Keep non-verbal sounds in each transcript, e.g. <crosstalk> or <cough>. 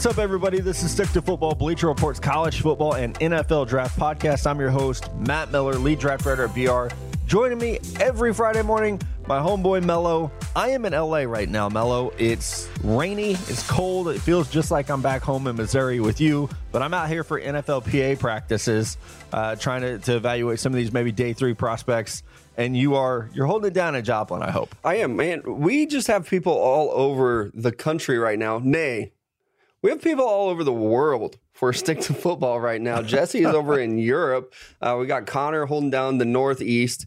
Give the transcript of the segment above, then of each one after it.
What's up, everybody? This is Stick to Football, Bleacher Report's college football and NFL draft podcast. I'm your host, Matt Miller, lead draft writer at BR. Joining me every Friday morning, my homeboy Mello. I am in LA right now, Mello. It's rainy, it's cold. It feels just like I'm back home in Missouri with you, but I'm out here for NFLPA practices, uh, trying to, to evaluate some of these maybe day three prospects. And you are you're holding it down in Joplin, I hope. I am, man. We just have people all over the country right now. Nay, we have people all over the world for stick to football right now. Jesse is over in Europe. Uh, we got Connor holding down the Northeast.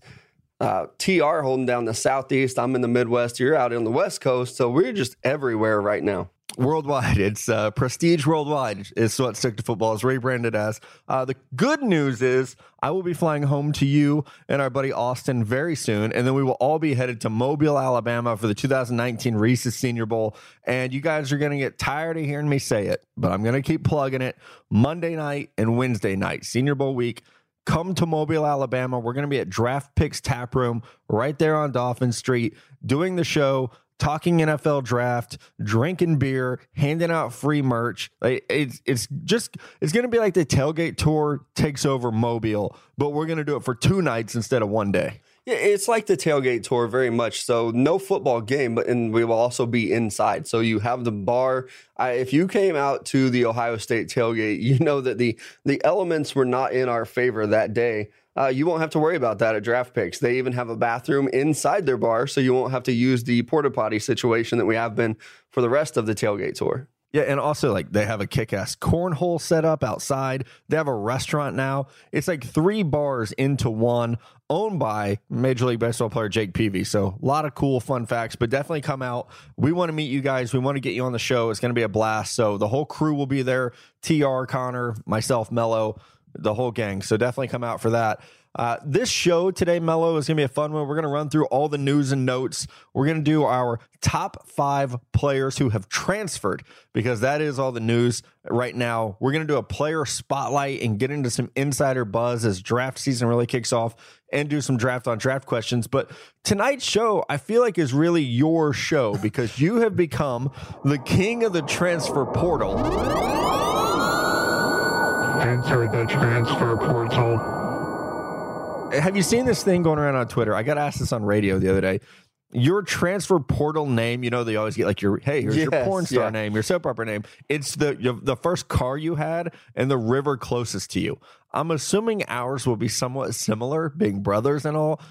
Uh, TR holding down the Southeast. I'm in the Midwest. You're out in the West Coast. So we're just everywhere right now worldwide. <laughs> It's uh, prestige worldwide is what Stick to Football is rebranded as. Uh, the good news is I will be flying home to you and our buddy Austin very soon, and then we will all be headed to Mobile, Alabama for the 2019 Reese's Senior Bowl. And you guys are going to get tired of hearing me say it, but I'm going to keep plugging it. Monday night and Wednesday night, Senior Bowl week. Come to Mobile, Alabama. We're going to be at Draft Picks Tap Room right there on Dolphin Street doing the show talking NFL draft, drinking beer, handing out free merch. It's it's just it's going to be like the tailgate tour takes over Mobile, but we're going to do it for two nights instead of one day. Yeah, it's like the tailgate tour very much. So no football game, but and we will also be inside. So you have the bar. I, if you came out to the Ohio State tailgate, you know that the the elements were not in our favor that day uh, you won't have to worry about that at draft picks. They even have a bathroom inside their bar, so you won't have to use the porta potty situation that we have been for the rest of the tailgate tour. Yeah, and also like they have a kick-ass cornhole set up outside. They have a restaurant now. It's like three bars into one, owned by Major League Baseball player Jake Peavy. So a lot of cool fun facts, but definitely come out. We want to meet you guys. We want to get you on the show. It's going to be a blast. So the whole crew will be there. Tr Connor, myself, Mello the whole gang. So definitely come out for that. Uh, this show today, Mello, is going to be a fun one. We're going to run through all the news and notes. We're going to do our top five players who have transferred because that is all the news right now. We're going to do a player spotlight and get into some insider buzz as draft season really kicks off and do some draft on draft questions. But tonight's show, I feel like, is really your show because you have become the king of the transfer portal enter the transfer portal. Have you seen this thing going around on Twitter? I got asked this on radio the other day. Your transfer portal name, you know, they always get like your hey, here's yes, your porn star yeah. name, your soap opera name. It's the the first car you had and the river closest to you. I'm assuming ours will be somewhat similar, being brothers and all.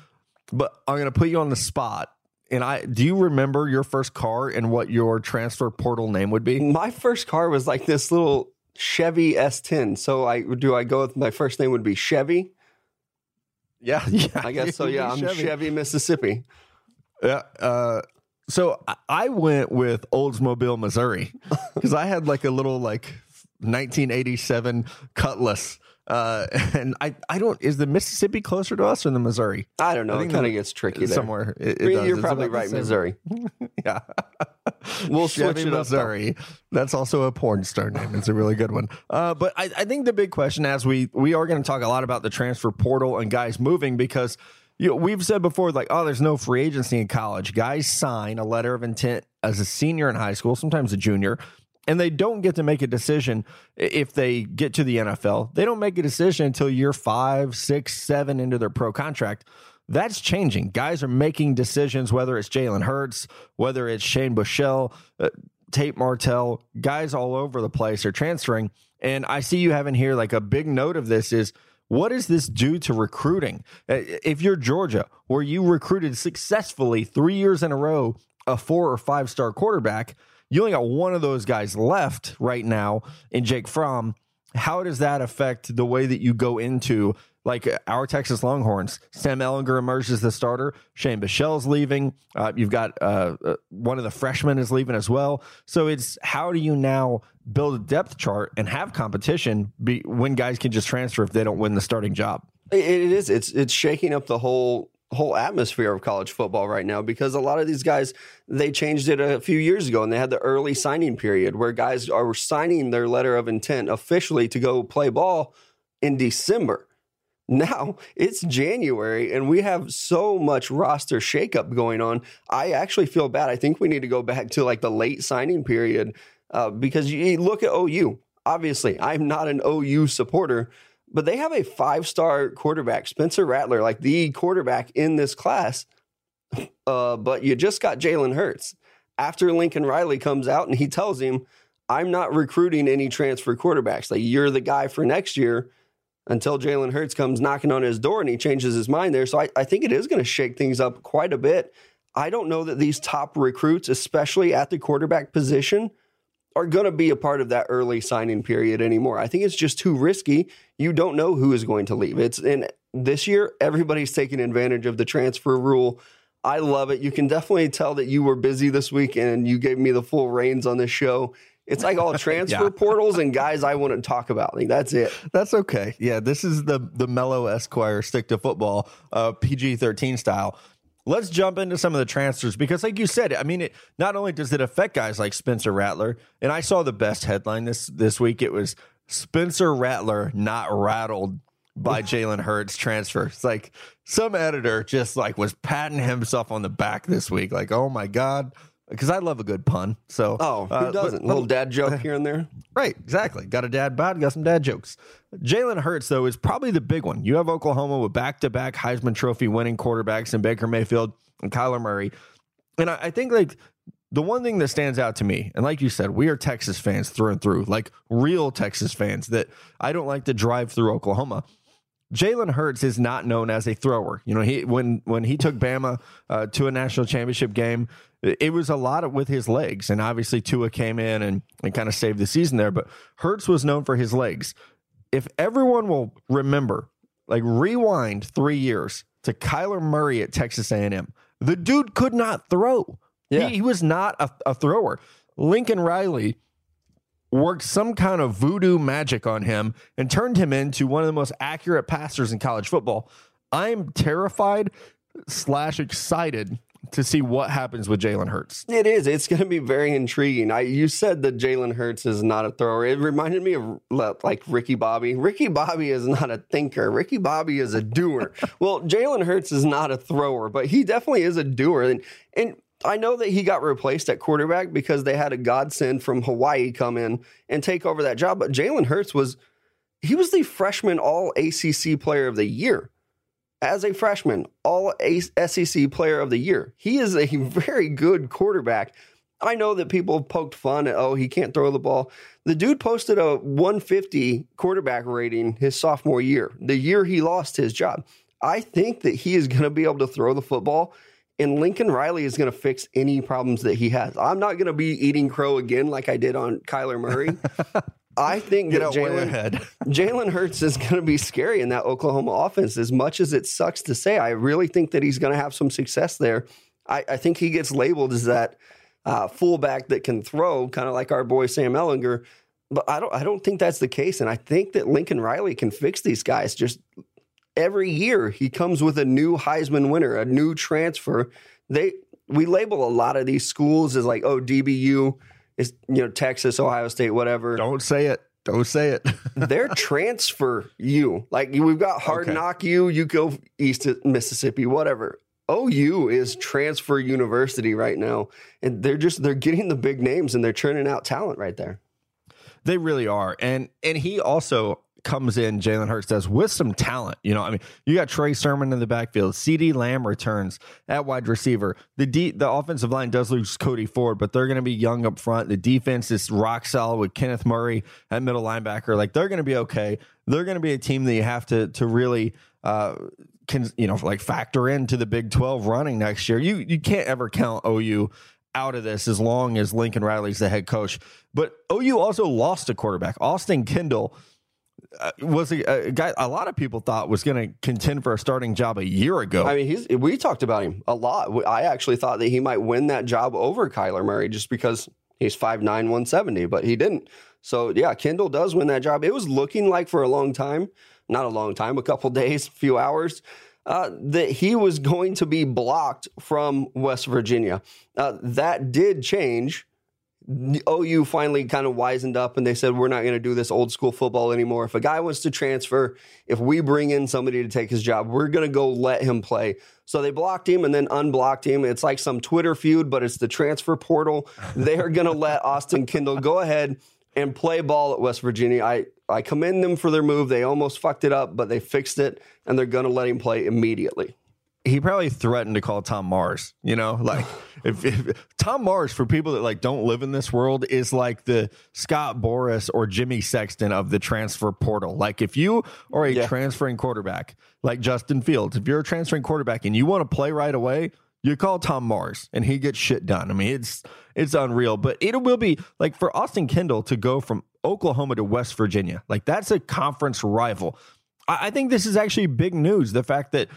But I'm going to put you on the spot and I do you remember your first car and what your transfer portal name would be? My first car was like this little Chevy S10. So I do I go with my first name would be Chevy. Yeah, <laughs> yeah. I <laughs> guess so. Yeah, I'm Chevy, Chevy Mississippi. Yeah. Uh, so I went with Oldsmobile, Missouri, because I had like a little like 1987 Cutlass uh, <laughs> and I, I don't. Is the Mississippi closer to us or the Missouri? I don't know. I it kind of gets tricky somewhere. It, it You're probably right, Missouri. <laughs> yeah, we'll Chevy, switch it Missouri. Up, That's also a porn star name. It's a really good one. Uh, but I, I think the big question, as we we are going to talk a lot about the transfer portal and guys moving because you know, we've said before, like, oh, there's no free agency in college. Guys sign a letter of intent as a senior in high school, sometimes a junior, and they don't get to make a decision if they get to the NFL. They don't make a decision until year five, six, seven into their pro contract. That's changing. Guys are making decisions, whether it's Jalen Hurts, whether it's Shane Buechele, uh, Tate Martell, guys all over the place are transferring. And I see you having here like a big note of this is what does this do to recruiting? Uh, if you're Georgia, where you recruited successfully three years in a row a four or five star quarterback, you only got one of those guys left right now in Jake Fromm. How does that affect the way that you go into like our Texas Longhorns? Sam Ehlinger emerges as the starter. Shane Buechele's leaving. Uh, you've got uh, uh, one of the freshmen is leaving as well. So it's how do you now build a depth chart and have competition be, when guys can just transfer if they don't win the starting job? It is. It's it's shaking up the whole whole atmosphere of college football right now because a lot of these guys they changed it a few years ago and they had the early signing period where guys are signing their letter of intent officially to go play ball in December. <laughs> Now it's January and we have so much roster shakeup going on. I actually feel bad. I think we need to go back to like the late signing period uh, because you look at OU. Obviously, I'm not an OU supporter, but they have a five star quarterback, Spencer Rattler, like the quarterback in this class. Uh, but you just got Jalen Hurts. After Lincoln Riley comes out and he tells him, I'm not recruiting any transfer quarterbacks. Like, you're the guy for next year until Jalen Hurts comes knocking on his door and he changes his mind there. So I, I think it is going to shake things up quite a bit. I don't know that these top recruits, especially at the quarterback position, are going to be a part of that early signing period anymore. I think it's just too risky. You don't know who is going to leave. It's and this year everybody's taking advantage of the transfer rule. I love it. You can definitely tell that you were busy this week and you gave me the full reins on this show. It's like all <laughs> transfer yeah. portals and <laughs> guys I want to talk about. Like that's it. That's okay. Yeah, this is the the Mello Esquire stick to football, uh, PG thirteen style. Let's jump into some of the transfers because, like you said, I mean, it not only does it affect guys like Spencer Rattler, and I saw the best headline this this week. It was Spencer Rattler not rattled by <laughs> Jalen Hurts transfer. It's like some editor just like was patting himself on the back this week, like, oh my god, because I love a good pun. So, oh, who uh, doesn't? Little dad joke here and there. <laughs> Right, exactly. Got a dad bod, got some dad jokes. Jalen Hurts, though, is probably the big one. You have Oklahoma with back to back Heisman Trophy winning quarterbacks in Baker Mayfield and Kyler Murray. And I, I think, like, the one thing that stands out to me, and like you said, we are Texas fans through and through, like real Texas fans that I don't like to drive through Oklahoma. Jalen Hurts is not known as a thrower. You know, he when when he took Bama uh, to a national championship game, it was a lot of, with his legs, and obviously Tua came in and, and kind of saved the season there. But Hurts was known for his legs. If everyone will remember, like rewind three years to Kyler Murray at Texas A&M, the dude could not throw. Yeah. He, he was not a, a thrower. Lincoln Riley worked some kind of voodoo magic on him and turned him into one of the most accurate passers in college football. I'm terrified slash excited to see what happens with Jalen Hurts. It is. It's going to be very intriguing. I you said that Jalen Hurts is not a thrower. It reminded me of like Ricky Bobby. Ricky Bobby is not a thinker. Ricky Bobby is a doer. <laughs> well, Jalen Hurts is not a thrower, but he definitely is a doer. And and I know that he got replaced at quarterback because they had a godsend from Hawaii come in and take over that job. But Jalen Hurts was he was the freshman All ACC Player of the Year as a freshman, all SEC player of the year. He is a <laughs> very good quarterback. I know that people have poked fun at, oh, he can't throw the ball. The dude posted a 150 quarterback rating his sophomore year, the year he lost his job. I think that he is going to be able to throw the football, and Lincoln Riley is going to fix any problems that he has. I'm not going to be eating crow again like I did on Kyler Murray. <laughs> I think that Jalen <laughs> Jalen Hurts is going to be scary in that Oklahoma offense. As much as it sucks to say, I really think that he's going to have some success there. I, I think he gets labeled as that uh, fullback that can throw, kind of like our boy Sam Ehlinger. But I don't. I don't think that's the case, and I think that Lincoln Riley can fix these guys. Just every year, he comes with a new Heisman winner, a new transfer. They we label a lot of these schools as like, oh, DBU is you know Texas, Ohio State, whatever. Don't say it. Don't say it. <laughs> They're transfer you. Like we've got hard okay. knock you. You go east to Mississippi, whatever. OU is transfer university right now, and they're just they're getting the big names and they're churning out talent right there. They really are, and and he also comes in, Jalen Hurts does with some talent. You know, I mean, you got Trey Sermon in the backfield. CeeDee Lamb returns at wide receiver. The D, the offensive line does lose Cody Ford, but they're going to be young up front. The defense is rock solid with Kenneth Murray at middle linebacker. Like they're going to be okay. They're going to be a team that you have to to really. Uh, can you know like factor into the Big Twelve running next year? You you can't ever count OU out of this as long as Lincoln Riley's the head coach. But OU also lost a quarterback, Austin Kendall was a, a, guy a lot of people thought was going to contend for a starting job a year ago. I mean, he's we talked about him a lot. I actually thought that he might win that job over Kyler Murray just because he's 5'9", 170, but he didn't. So yeah, Kendall does win that job. It was looking like for a long time, not a long time, a couple <laughs> days, a few hours, uh, that he was going to be blocked from West Virginia. Uh, that did change OU finally kind of wisened up and they said, we're not going to do this old school football anymore. If a guy wants to transfer, if we bring in somebody to take his job, we're going to go let him play. So they blocked him and then unblocked him. It's like some Twitter feud, but it's the transfer portal. They are going to let <laughs> Austin Kendall go ahead and play ball at West Virginia. I, I commend them for their move. They almost fucked it up, but they fixed it and they're going to let him play immediately he probably threatened to call Tom Mars. You know, like <laughs> if, if, Tom Mars for people that like don't live in this world is like the Scott Boras or Jimmy Sexton of the transfer portal. Like if you are a yeah. transferring quarterback, like Justin Fields, if you're a transferring quarterback and you want to play right away, you call Tom Mars and he gets shit done. I mean, it's it's unreal. But it will be like for Austin Kendall to go from Oklahoma to West Virginia, like that's a conference rival. I think this is actually big news. The fact that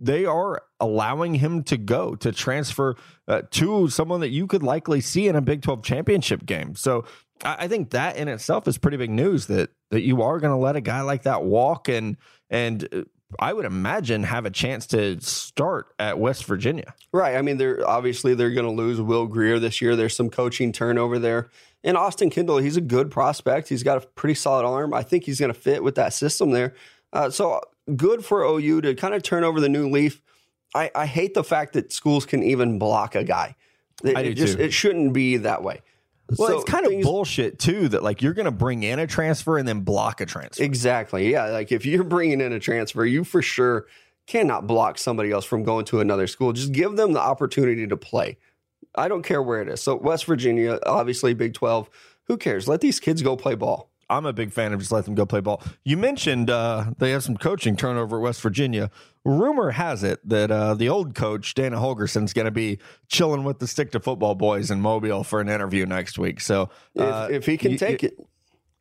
they are allowing him to go to transfer uh, to someone that you could likely see in a Big 12 championship game. So I think that in itself is pretty big news that that you are going to let a guy like that walk and and uh, I would imagine have a chance to start at West Virginia. Right. I mean, they're obviously they're going to lose Will Grier this year. There's some coaching turnover there. And Austin Kendall, he's a good prospect. He's got a pretty solid arm. I think he's going to fit with that system there. Uh, so good for OU to kind of turn over the new leaf. I, I hate the fact that schools can even block a guy. It, I do it just too. it shouldn't be that way. Well, so it's kind things, of bullshit too that like you're going to bring in a transfer and then block a transfer. Exactly. Yeah, like if you're bringing in a transfer, you for sure cannot block somebody else from going to another school. Just give them the opportunity to play. I don't care where it is. So West Virginia, obviously Big 12, who cares? Let these kids go play ball. I'm a big fan of just let them go play ball. You mentioned uh, they have some coaching turnover at West Virginia. Rumor has it that uh, the old coach Dana Holgorsen's going to be chilling with the stick to football boys in Mobile for an interview next week. So uh, if, if, he can you, take you, it.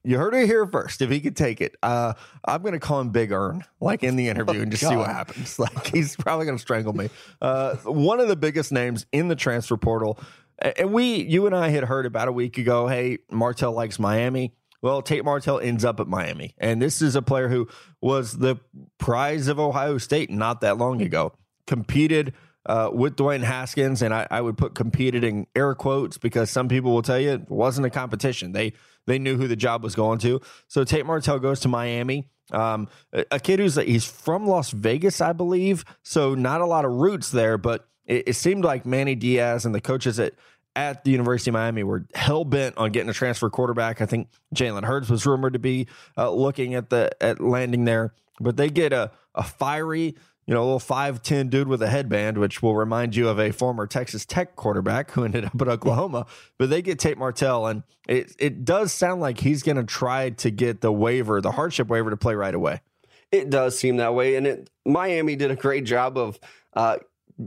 You heard it here first. If he could take it, uh, I'm going to call him Big Earn, like in the <laughs> interview, and just see what happens. <laughs> Like he's probably going to strangle me. Uh, one of the biggest names in the transfer portal, and we, you and I had heard about a week ago. Hey, Martell likes Miami. Well, Tate Martell ends up at Miami. And this is a player who was the prize of Ohio State not that long ago. Competed uh, with Dwayne Haskins, and I, I, would put competed in air quotes because some people will tell you it wasn't a competition. They they knew who the job was going to. So Tate Martell goes to Miami. Um, a, kid who's he's from Las Vegas, I believe. So not a lot of roots there, but it, it seemed like Manny Diaz and the coaches at at the University of Miami were hell bent on getting a transfer quarterback. I think Jalen Hurts was rumored to be uh, looking at the at landing there, but they get a a fiery, you know, little five ten dude with a headband, which will remind you of a former Texas Tech quarterback who ended up at Oklahoma. But they get Tate Martell, and it it does sound like he's going to try to get the waiver, the hardship waiver, to play right away. It does seem that way, and it, Miami did a great job of. Uh,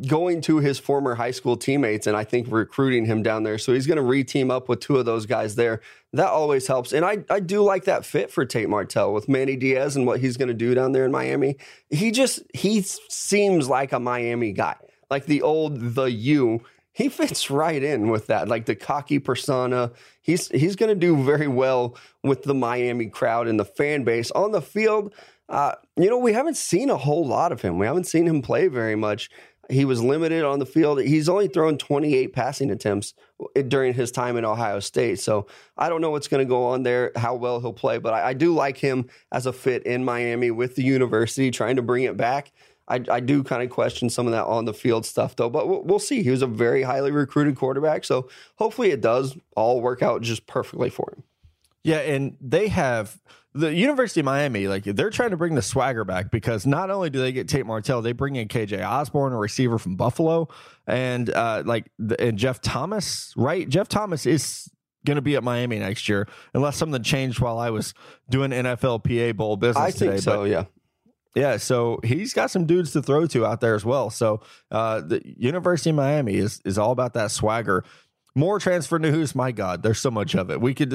going to his former high school teammates and I think recruiting him down there. So he's going to re-team up with two of those guys there. That always helps. And I, I do like that fit for Tate Martell with Manny Diaz and what he's going to do down there in Miami. He just, he seems like a Miami guy, like the old, the you. He fits right in with that, like the cocky persona. He's, he's going to do very well with the Miami crowd and the fan base on the field. Uh, you know, we haven't seen a whole lot of him. We haven't seen him play very much. He was limited on the field. He's only thrown 28 passing attempts eh, during his time in Ohio State. So I don't know what's going to go on there, how well he'll play, but I, I, do like him as a fit in Miami with the university, trying to bring it back. I, I do kind of question some of that on the field stuff, though, but we'll, we'll see. He was a very highly recruited quarterback. So hopefully it does all work out just perfectly for him. Yeah, and they have the University of Miami, like they're trying to bring the swagger back because not only do they get Tate Martell, they bring in KJ Osborn, a receiver from Buffalo, and uh, like and Jeff Thomas, right? Jeff Thomas is going to be at Miami next year unless something changed while I was doing NFLPA bowl business. I think today, so. But, yeah. Yeah, so he's got some dudes to throw to out there as well. So uh, the University of Miami is is all about that swagger. More transfer news. My God, there's so much of it. We could.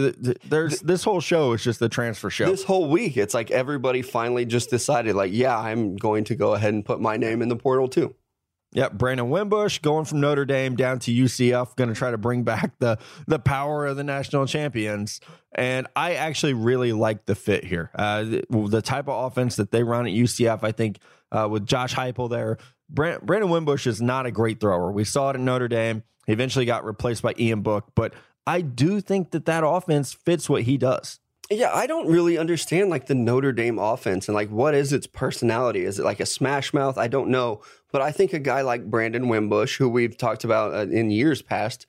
There's this whole show is just the transfer show. This whole week, it's like everybody finally just decided, like, yeah, I'm going to go ahead and put my name in the portal too. Yep, Brandon Wimbush going from Notre Dame down to UCF, going to try to bring back the the power of the national champions. And I actually really like the fit here. Uh, the, the, type of offense that they run at UCF, I think, uh, with Josh Heupel there, Brandon Wimbush is not a great thrower. We saw it in Notre Dame. He eventually got replaced by Ian Book, but I do think that that offense fits what he does. Yeah, I don't really understand like the Notre Dame offense and like what is its personality? Is it like a smash mouth? I don't know. But I think a guy like Brandon Wimbush, who we've talked about uh, in years past,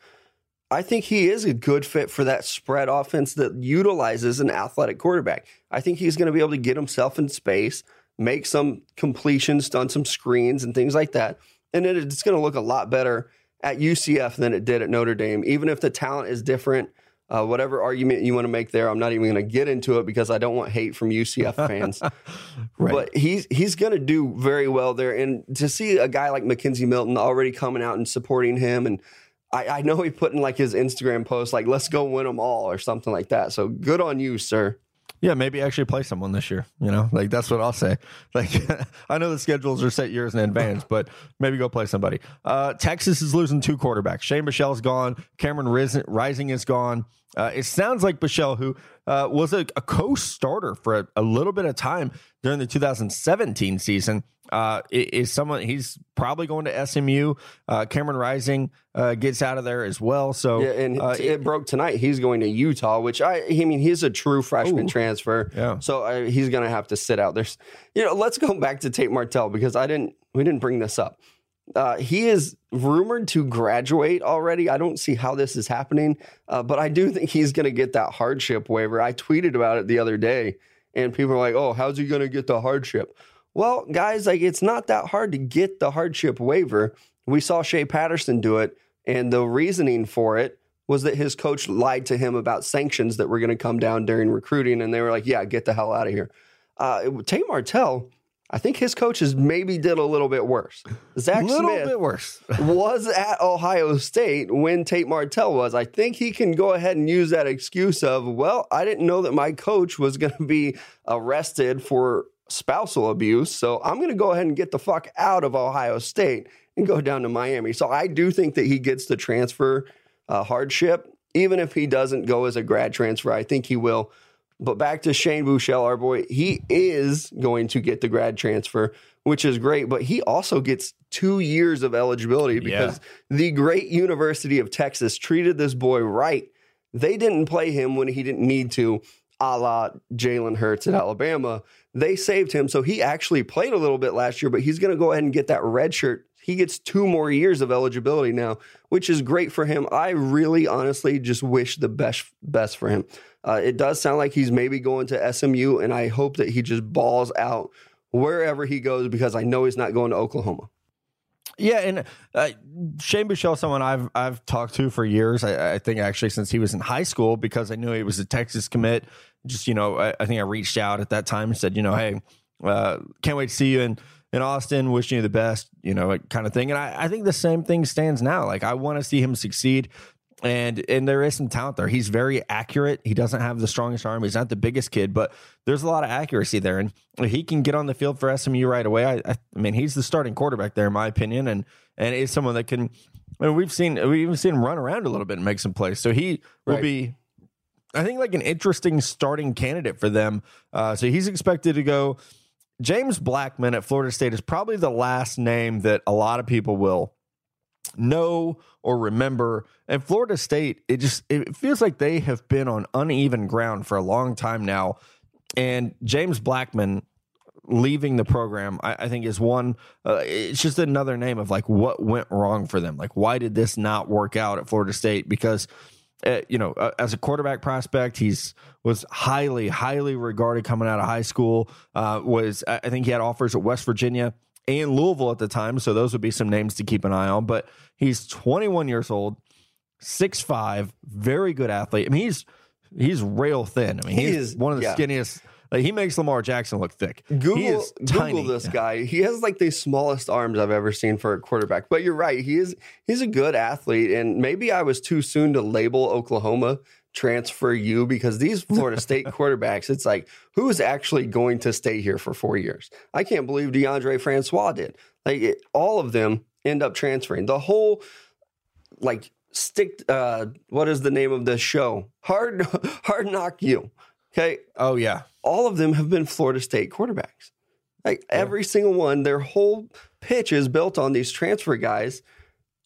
I think he is a good fit for that spread offense that utilizes an athletic quarterback. I think he's going to be able to get himself in space, make some completions, done some screens and things like that. And it's going to look a lot better at UCF than it did at Notre Dame, even if the talent is different. Uh, whatever argument you want to make there, I'm not even going to get into it because I don't want hate from UCF fans. <laughs> right. But he's he's going to do very well there, and to see a guy like McKenzie Milton already coming out and supporting him, and I, I know he put in like his Instagram post like "Let's go win them all" or something like that. So good on you, sir. Yeah, maybe actually play someone this year. You know, like that's what I'll say. <laughs> Like, <laughs> I know the schedules are set years in advance, <laughs> but maybe go play somebody. Uh, Texas is losing two quarterbacks. Shane Buechele's gone. Cameron Rising is gone. Uh, it sounds like Buechele, who uh, was a, a co-starter for a, a, little bit of time during the 2017 season, uh, is someone he's probably going to SMU. Uh, Cameron Rising uh, gets out of there as well. So yeah, and uh, it, it, broke tonight. He's going to Utah, which I, I mean, he's a true freshman ooh, transfer. Yeah. So uh, he's going to have to sit out. There's, you know, let's go back to Tate Martell because I didn't, we didn't bring this up. Uh, he is rumored to graduate already. I don't see how this is happening, uh, but I do think he's going to get that hardship waiver. I tweeted about it the other day, and people are like, "Oh, how's he going to get the hardship?" Well, guys, like it's not that hard to get the hardship waiver. We saw Shea Patterson do it, and the reasoning for it was that his coach lied to him about sanctions that were going to come down during recruiting, and they were like, "Yeah, get the hell out of here." Uh, Tate Martell I think his coaches maybe did a little bit worse. Zach a little Smith bit worse. <laughs> was at Ohio State when Tate Martell was. I think he can go ahead and use that excuse of, well, I didn't know that my coach was going to be arrested for spousal abuse, so I'm going to go ahead and get the fuck out of Ohio State and go down to Miami. So I do think that he gets the transfer uh, hardship, even if he doesn't go as a grad transfer. I think he will but back to Shane Buechele, our boy, he is going to get the grad transfer, which is great. But he also gets two years of eligibility because yeah. the great University of Texas treated this boy right. They didn't play him when he didn't need to, a la Jalen Hurts at Alabama. They saved him. So he actually played a little bit last year, but he's going to go ahead and get that red shirt. He gets two more years of eligibility now, which is great for him. I really honestly just wish the best best for him. Uh, it does sound like he's maybe going to SMU, and I hope that he just balls out wherever he goes because I know he's not going to Oklahoma. Yeah, and uh, Shane Buechele, someone I've I've talked to for years. I, I, think actually since he was in high school because I knew he was a Texas commit. Just you know, I, I think I reached out at that time and said, you know, hey, uh, can't wait to see you in in Austin. Wishing you the best, you know, kind of thing. And I, I think the same thing stands now. Like I want to see him succeed and and there is some talent there. He's very accurate. He doesn't have the strongest arm. He's not the biggest kid, but there's a lot of accuracy there, and he can get on the field for SMU right away. I, I mean, he's the starting quarterback there, in my opinion, and and is someone that can. I mean, we've seen we even seen him run around a little bit and make some plays. So he will be, I think, like an interesting starting candidate for them. Uh, so he's expected to go. James Blackman at Florida State is probably the last name that a lot of people will know or remember. And Florida State, it just it feels like they have been on uneven ground for a long time now. And James Blackman leaving the program, I, I think, is one. Uh, it's just another name of like what went wrong for them. Like why did this not work out at Florida State? Because uh, you know, uh, as a quarterback prospect, he's was highly, highly regarded coming out of high school. Uh, was I think he had offers at West Virginia and Louisville at the time. So those would be some names to keep an eye on. But he's 21 years old, 6'5, very good athlete. I mean, he's he's rail thin. I mean, he he's is, one of the yeah. skinniest. Like he makes Lamar Jackson look thick. Google Google this guy. He has like the smallest arms I've ever seen for a quarterback. But you're right. He is he's a good athlete. And maybe I was too soon to label Oklahoma transfer you because these Florida State <laughs> quarterbacks, it's like, who is actually going to stay here for four years? I can't believe Deondre Francois did. Like, it, all of them end up transferring. The whole, like, stick, uh, what is the name of this show? Hard, <laughs> Hard Knock You. Okay. Oh, yeah. All of them have been Florida State quarterbacks. Like, yeah. every single one, their whole pitch is built on these transfer guys.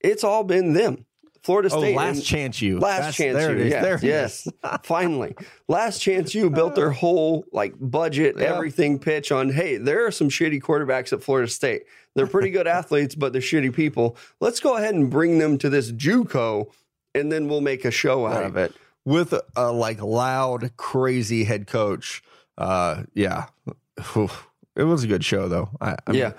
It's all been them. Florida State. Oh, State. last chance you. Last That's- chance there you. it is. Yes, There yes. Finally. Last chance you built their whole like budget, Yeah. everything pitch on, hey, there are some shitty quarterbacks at Florida State. They're pretty good <laughs> athletes, but they're shitty people. Let's go ahead and bring them to this JUCO and then we'll make a show out Right. of it. with a, a like loud, crazy head coach. Uh, yeah, Oof. It was a good show though. I, I mean, yeah.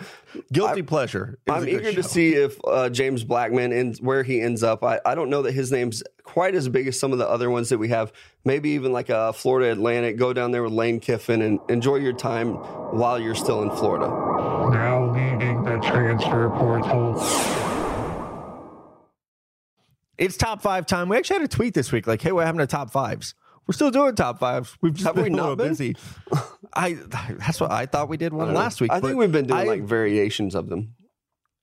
guilty pleasure. I'm a good eager to see if uh, James Blackman and where he ends up. I, I don't know that his name's quite as big as some of the other ones that we have. Maybe even like a Florida Atlantic. Go down there with Lane Kiffin and enjoy your time while you're still in Florida. Now leaving the transfer portal. It's top five time. We actually had a tweet this week like, "Hey, what happened to top fives? We're still doing top fives. We've just Have been we a not little been? busy. <laughs> I that's what I thought we did I one don't know. last week. I but think we've been doing I- like variations of them.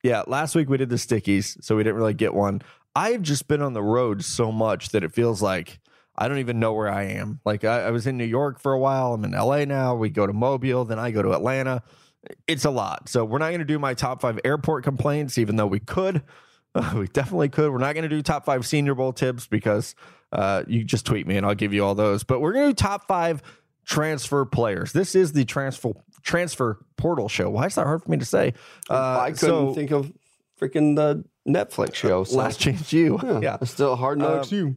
Yeah, last week we did the stickies, so we didn't really get one. I've just been on the road so much that it feels like I don't even know where I am. Like I, I was in New York for a while. I'm in LA now. We go to Mobile, then I go to Atlanta. It's a lot. So we're not going to do my top five airport complaints, even though we could. <laughs> we definitely could. We're not going to do top five Senior Bowl tips because uh, you just tweet me and I'll give you all those. But we're going to do top five transfer players. This is the transfer transfer portal show. Why is that hard for me to say? Uh, I couldn't so- think of freaking the Netflix show. So. Last chance you. yeah, Yeah. it's still hard knocks. Um, you.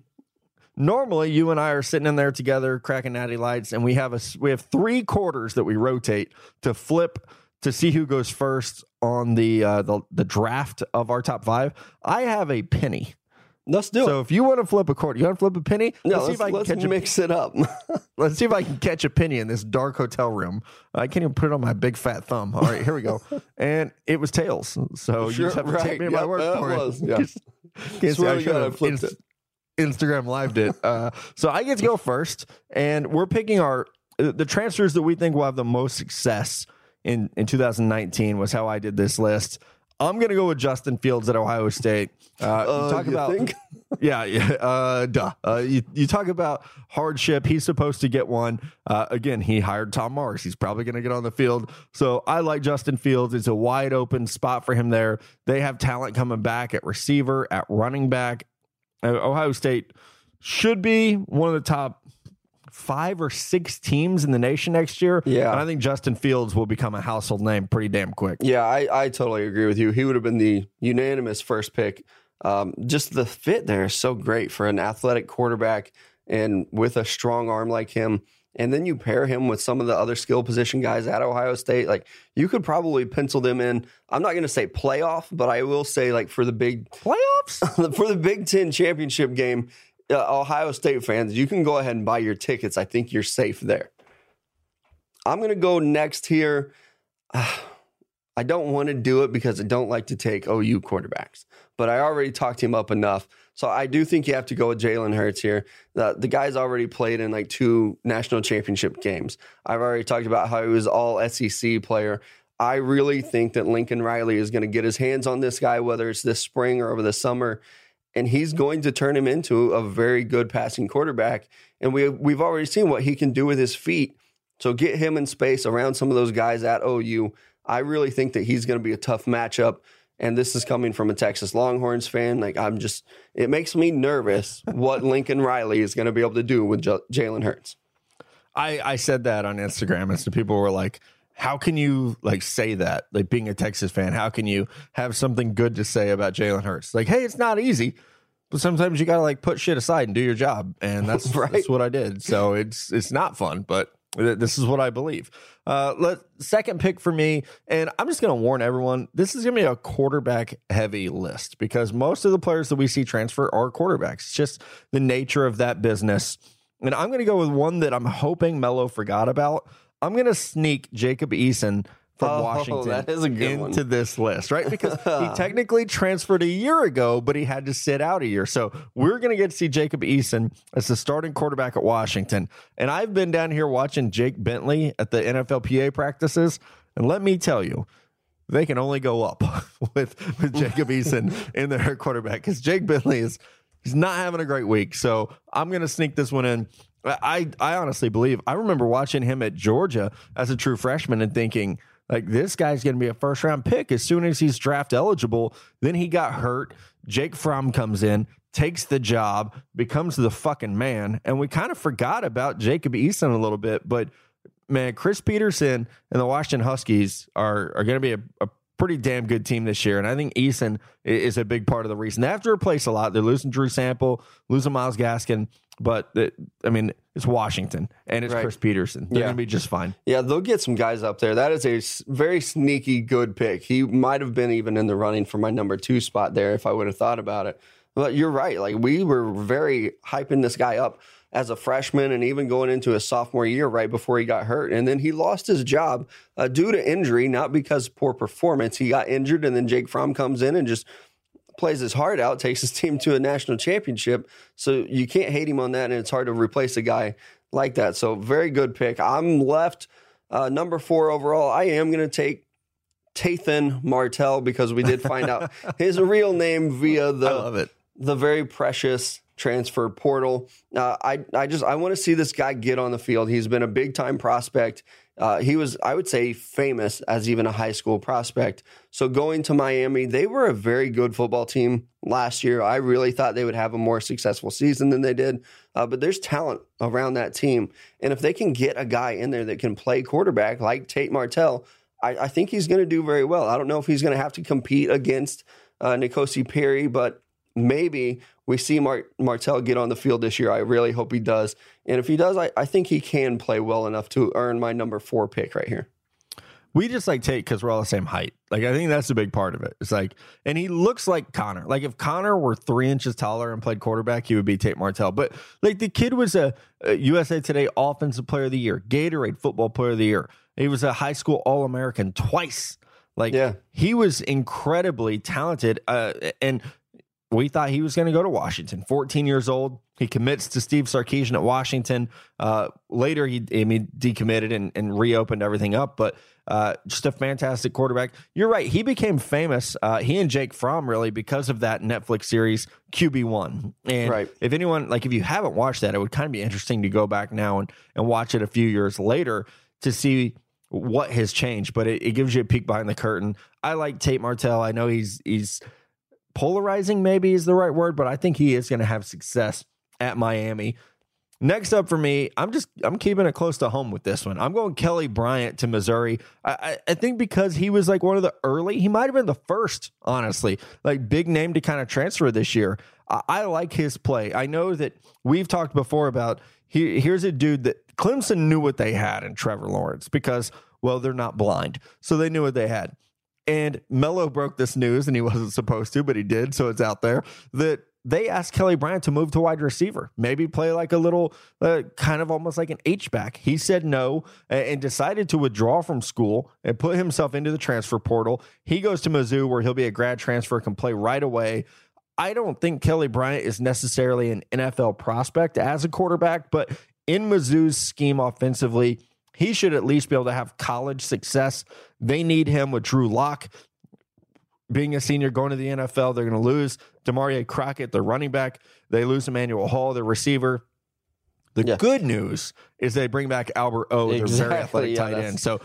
Normally, you and I are sitting in there together, cracking natty lights, and we have a we have three quarters that we rotate to flip to see who goes first on the uh, the, the draft of our top five. I have a penny, Let's do so it. So if you want to flip a quarter, you want to flip a penny. No, let's, see if I can catch a mix it up. <laughs> Let's see if I can catch a penny in this dark hotel room. I can't even put it on my big fat thumb. All right, here we go. <laughs> And it was tails. So you Sure, just have to right. take me at my Yep, word that for was, it. <laughs> yeah. Just- can't Swear say to God, I should've flipped inst- Instagram lived it. Uh, so I get to go first, and we're picking our the transfers that we think will have the most success in in 2019 was how I did this list. I'm gonna go with Justin Fields at Ohio State. Uh, Uh, you talk about <laughs> yeah, yeah. Uh, duh. Uh, you, you talk about hardship. He's supposed to get one. Uh, again, he hired Tom Mars. He's probably going to get on the field. So I like Justin Fields. It's a wide open spot for him there. They have talent coming back at receiver, at running back. Uh, Ohio State should be one of the top five or six teams in the nation next year. Yeah. And I think Justin Fields will become a household name pretty damn quick. Yeah, I, I totally agree with you. He would have been the unanimous first pick. Um, just the fit there is so great for an athletic quarterback and with a strong arm like him. And then you pair him with some of the other skill position guys at Ohio State. Like you could probably pencil them in. I'm not going to say playoff, but I will say like for the big Playoffs? <laughs> for the Big Ten championship game, Ohio State fans, you can go ahead and buy your tickets. I think you're safe there. I'm going to go next here. <sighs> I don't want to do it because I don't like to take OU quarterbacks, but I already talked him up enough. So I do think you have to go with Jalen Hurts here. The, the guy's already played in like two national championship games. I've already talked about how he was all SEC player. I really think that Lincoln Riley is going to get his hands on this guy, whether it's this spring or over the summer, and he's going to turn him into a very good passing quarterback. And we we've already seen what he can do with his feet. So get him in space around some of those guys at OU. I really think that he's going to be a tough matchup. And this is coming from a Texas Longhorns fan. Like I'm just, it makes me nervous <laughs> what Lincoln Riley is going to be able to do with J- Jalen Hurts. I, I said that on Instagram, and some people were like, "How can you like say that? Like being a Texas fan, how can you have something good to say about Jalen Hurts? Like, hey, it's not easy, but sometimes you gotta like put shit aside and do your job, and that's <laughs> Right. that's what I did. So it's it's not fun, but th- this is what I believe. Uh, let second pick for me, and I'm just gonna warn everyone: this is gonna be a quarterback heavy list because most of the players that we see transfer are quarterbacks. It's just the nature of that business. And I'm going to go with one that I'm hoping Mello forgot about. I'm going to sneak Jacob Eason from Oh, <laughs> Washington that is a good into one. this list, right? Because he <laughs> technically transferred a year ago, but he had to sit out a year. So we're going to get to see Jacob Eason as the starting quarterback at Washington. And I've been down here watching Jake Bentley at the NFLPA practices. And let me tell you, they can only go up <laughs> with, with Jacob Eason in their quarterback because Jake Bentley is he's not having a great week. So I'm going to sneak this one in. I I honestly believe I remember watching him at Georgia as a true freshman and thinking like this guy's going to be a first round pick as soon as he's draft eligible. Then he got hurt. Jake Fromm comes in, takes the job, becomes the fucking man, and we kind of forgot about Jacob Eason a little bit. But man, Chris Petersen and the Washington Huskies are are going to be a, a pretty damn good team this year. And I think Eason is a big part of the reason. They have to replace a lot. They're losing Drew Sample, losing Myles Gaskin, but the, I mean, it's Washington and it's Right. Chris Petersen. They're Yeah. going to be just fine. Yeah, they'll get some guys up there. That is a very sneaky good pick. He might have been even in the running for my number two spot there if I would have thought about it. But you're right. Like we were very hyping this guy up as a freshman and even going into his sophomore year right before he got hurt. And then he lost his job uh, due to injury, not because poor performance. He got injured, and then Jake Fromm comes in and just plays his heart out, takes his team to a national championship. So you can't hate him on that, and it's hard to replace a guy like that. So very good pick. I'm left uh, number four overall. I am going to take Tathan Martell because we did find out <laughs> his real name via I the love it. the very precious transfer portal. Uh, I I just I want to see this guy get on the field. He's been a big time prospect. Uh, he was I would say famous as even a high school prospect. So going to Miami, they were a very good football team last year. I really thought they would have a more successful season than they did. Uh, but there's talent around that team, and if they can get a guy in there that can play quarterback like Tate Martell. I, I think he's going to do very well. I don't know if he's going to have to compete against uh, N'Kosi Perry, but maybe we see Mar- Martell get on the field this year. I really hope he does. And if he does, I, I think he can play well enough to earn my number four pick right here. We just like Tate because we're all the same height. Like I think that's a big part of it. It's like, and he looks like Connor. Like if Connor were three inches taller and played quarterback, he would be Tate Martell. But like the kid was a, a USA Today Offensive Player of the Year, Gatorade Football Player of the Year. He was a high school All American twice. Like Yeah. he was incredibly talented, uh, and we thought he was going to go to Washington. 14 years old, he commits to Steve Sarkisian at Washington. Uh, later, he I mean, decommitted and, and reopened everything up, but uh, just a fantastic quarterback. You're right. He became famous. Uh, he and Jake Fromm really because of that Netflix series QB One. And Right. if anyone like if you haven't watched that, it would kind of be interesting to go back now and and watch it a few years later to see what has changed. But it, it gives you a peek behind the curtain. I like Tate Martell. I know he's he's polarizing maybe is the right word, but I think he is going to have success at Miami. Next up for me, I'm just I'm keeping it close to home with this one. I'm going Kelly Bryant to Missouri. I, I, think because he was like one of the early, he might have been the first, honestly, like big name to kind of transfer this year. I, I like his play. I know that we've talked before about he, here's a dude that Clemson knew what they had in Trevor Lawrence because well they're not blind, so they knew what they had. And Mello broke this news, and he wasn't supposed to, but he did, so it's out there that they asked Kelly Bryant to move to wide receiver, maybe play like a little, uh, kind of almost like an H back. He said no and, decided to withdraw from school and put himself into the transfer portal. He goes to Mizzou, where he'll be a grad transfer, can play right away. I don't think Kelly Bryant is necessarily an NFL prospect as a quarterback, but in Mizzou's scheme offensively, he should at least be able to have college success. They need him with Drew Lock being a senior going to the NFL. They're going to lose Damarea Crockett, their running back. They lose Emmanuel Hall, their receiver. The Yeah. good news is they bring back Albert O, their very athletic yeah, tight end. So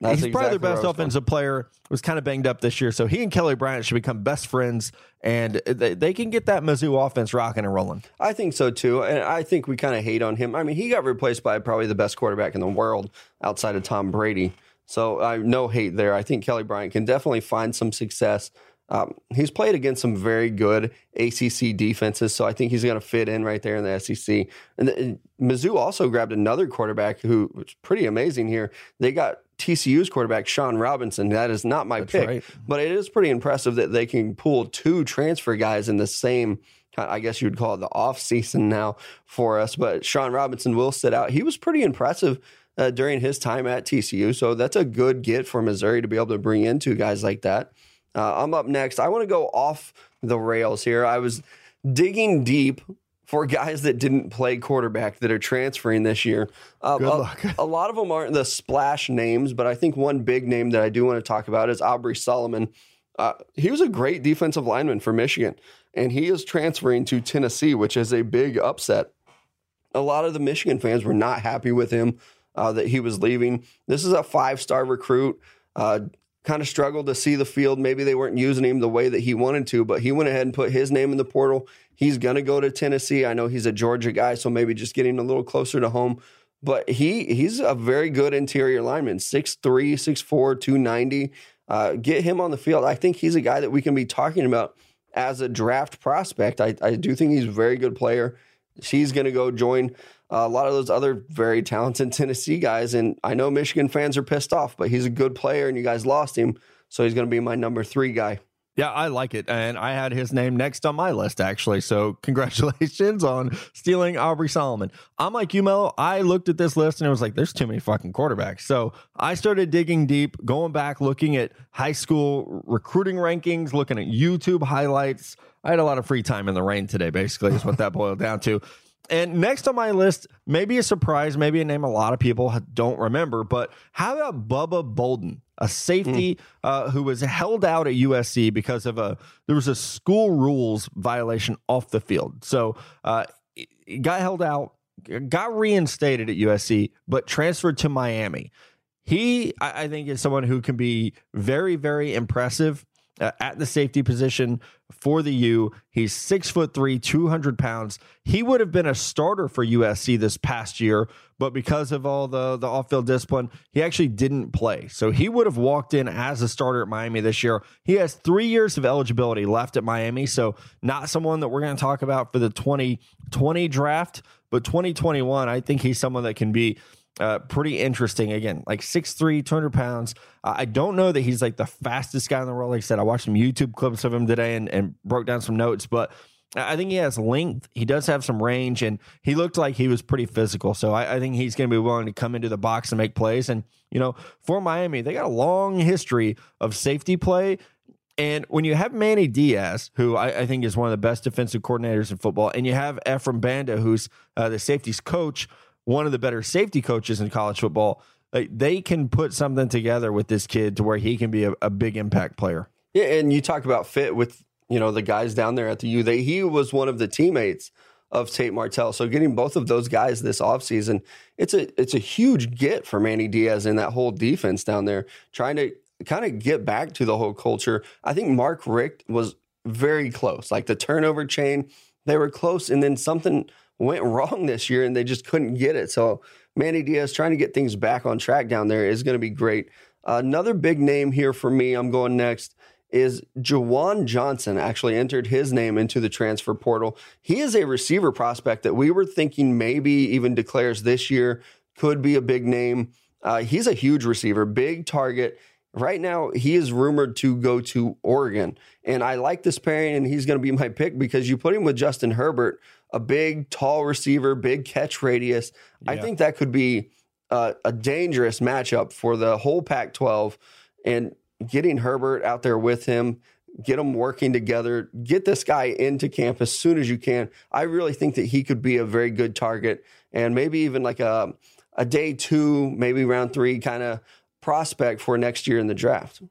that's he's probably exactly their best offensive player. Was kind of banged up this year, so he and Kelly Bryant should become best friends, and they, they can get that Mizzou offense rocking and rolling. I think so too. And I think we kind of hate on him. I mean, he got replaced by probably the best quarterback in the world outside of Tom Brady. So I no hate there. I think Kelly Bryant can definitely find some success. Um, he's played against some very good ACC defenses, so I think he's going to fit in right there in the SEC. And, the, and Mizzou also grabbed another quarterback who was pretty amazing here. They got TCU's quarterback Shawn Robinson. That is not my pick, right. but it is pretty impressive that they can pull two transfer guys in the same. I guess you would call it the off season now for us. But Shawn Robinson will sit out. He was pretty impressive uh, during his time at TCU, so that's a good get for Missouri to be able to bring in two guys like that. Uh, I'm up next. I want to go off the rails here. I was digging deep for guys that didn't play quarterback that are transferring this year. Uh, Good a, luck. a lot of them aren't the splash names, but I think one big name that I do want to talk about is Aubrey Solomon. Uh, he was a great defensive lineman for Michigan, and he is transferring to Tennessee, which is a big upset. A lot of the Michigan fans were not happy with him uh, that he was leaving. This is a five star recruit. Uh, kind of struggled to see the field. Maybe they weren't using him the way that he wanted to, but he went ahead and put his name in the portal. He's going to go to Tennessee. I know he's a Georgia guy, so maybe just getting a little closer to home. But he he's a very good interior lineman, 6'3, 6'4, 290. Uh, get him on the field. I think he's a guy that we can be talking about as a draft prospect. I, I do think he's a very good player. He's going to go join a lot of those other very talented <laughs> Tennessee guys. And I know Michigan fans are pissed off, but he's a good player and you guys lost him. So he's going to be my number three guy. Yeah, I like it. And I had his name next on my list, actually. So <laughs> congratulations on stealing Aubrey Solomon. I'm like you, Mel. I looked at this list and it was like, there's too many fucking quarterbacks. So I started digging deep, going back, looking at high school recruiting rankings, looking at YouTube highlights. I had a lot of free time in the rain today, basically, is what that boiled down to. And next on my list, maybe a surprise, maybe a name a lot of people don't remember, but how about Bubba Bolden, a safety mm. uh, who was held out at USC because of a there was a school rules violation off the field. So uh, got held out, got reinstated at USC, but transferred to Miami. He, I, I think, is someone who can be very, very impressive uh, at the safety position for the U. He's six foot three, 200 pounds. He would have been a starter for USC this past year, but because of all the, the off field discipline, he actually didn't play. So he would have walked in as a starter at Miami this year. He has three years of eligibility left at Miami. So not someone that we're going to talk about for the 2020 draft, but 2021, I think he's someone that can be uh, pretty interesting. Again, like 6'3, 200 pounds. Uh, I don't know that he's like the fastest guy in the world. Like I said, I watched some YouTube clips of him today and, and broke down some notes, but I think he has length. He does have some range, and he looked like he was pretty physical. So I, I think he's going to be willing to come into the box and make plays. And, you know, for Miami, they got a long history of safety play. And when you have Manny Diaz, who I, I, think is one of the best defensive coordinators in football, and you have Ephraim Banda, who's uh, the safeties coach, one of the better safety coaches in college football. Like they can put something together with this kid to where he can be a, a big impact player. Yeah, and you talk about fit with you know the guys down there at the U. They he was one of the teammates of Tate Martell. So getting both of those guys this offseason, it's a it's a huge get for Manny Diaz and that whole defense down there, trying to kind of get back to the whole culture. I think Mark Richt was very close. Like the turnover chain, they were close, and then something went wrong this year and they just couldn't get it. So Manny Diaz trying to get things back on track down there is going to be great. Another big name here for me, I'm going next, is Juwan Johnson actually entered his name into the transfer portal. He is a receiver prospect that we were thinking maybe even declares this year could be a big name. Uh, he's a huge receiver, big target. Right now, he is rumored to go to Oregon. And I like this pairing, and he's going to be my pick because you put him with Justin Herbert, a big, tall receiver, big catch radius. Yeah. I think that could be a, a dangerous matchup for the whole Pac 12. And getting Herbert out there with him, get them working together, get this guy into camp as soon as you can. I really think that he could be a very good target and maybe even like a, a day two, maybe round three kind of prospect for next year in the draft.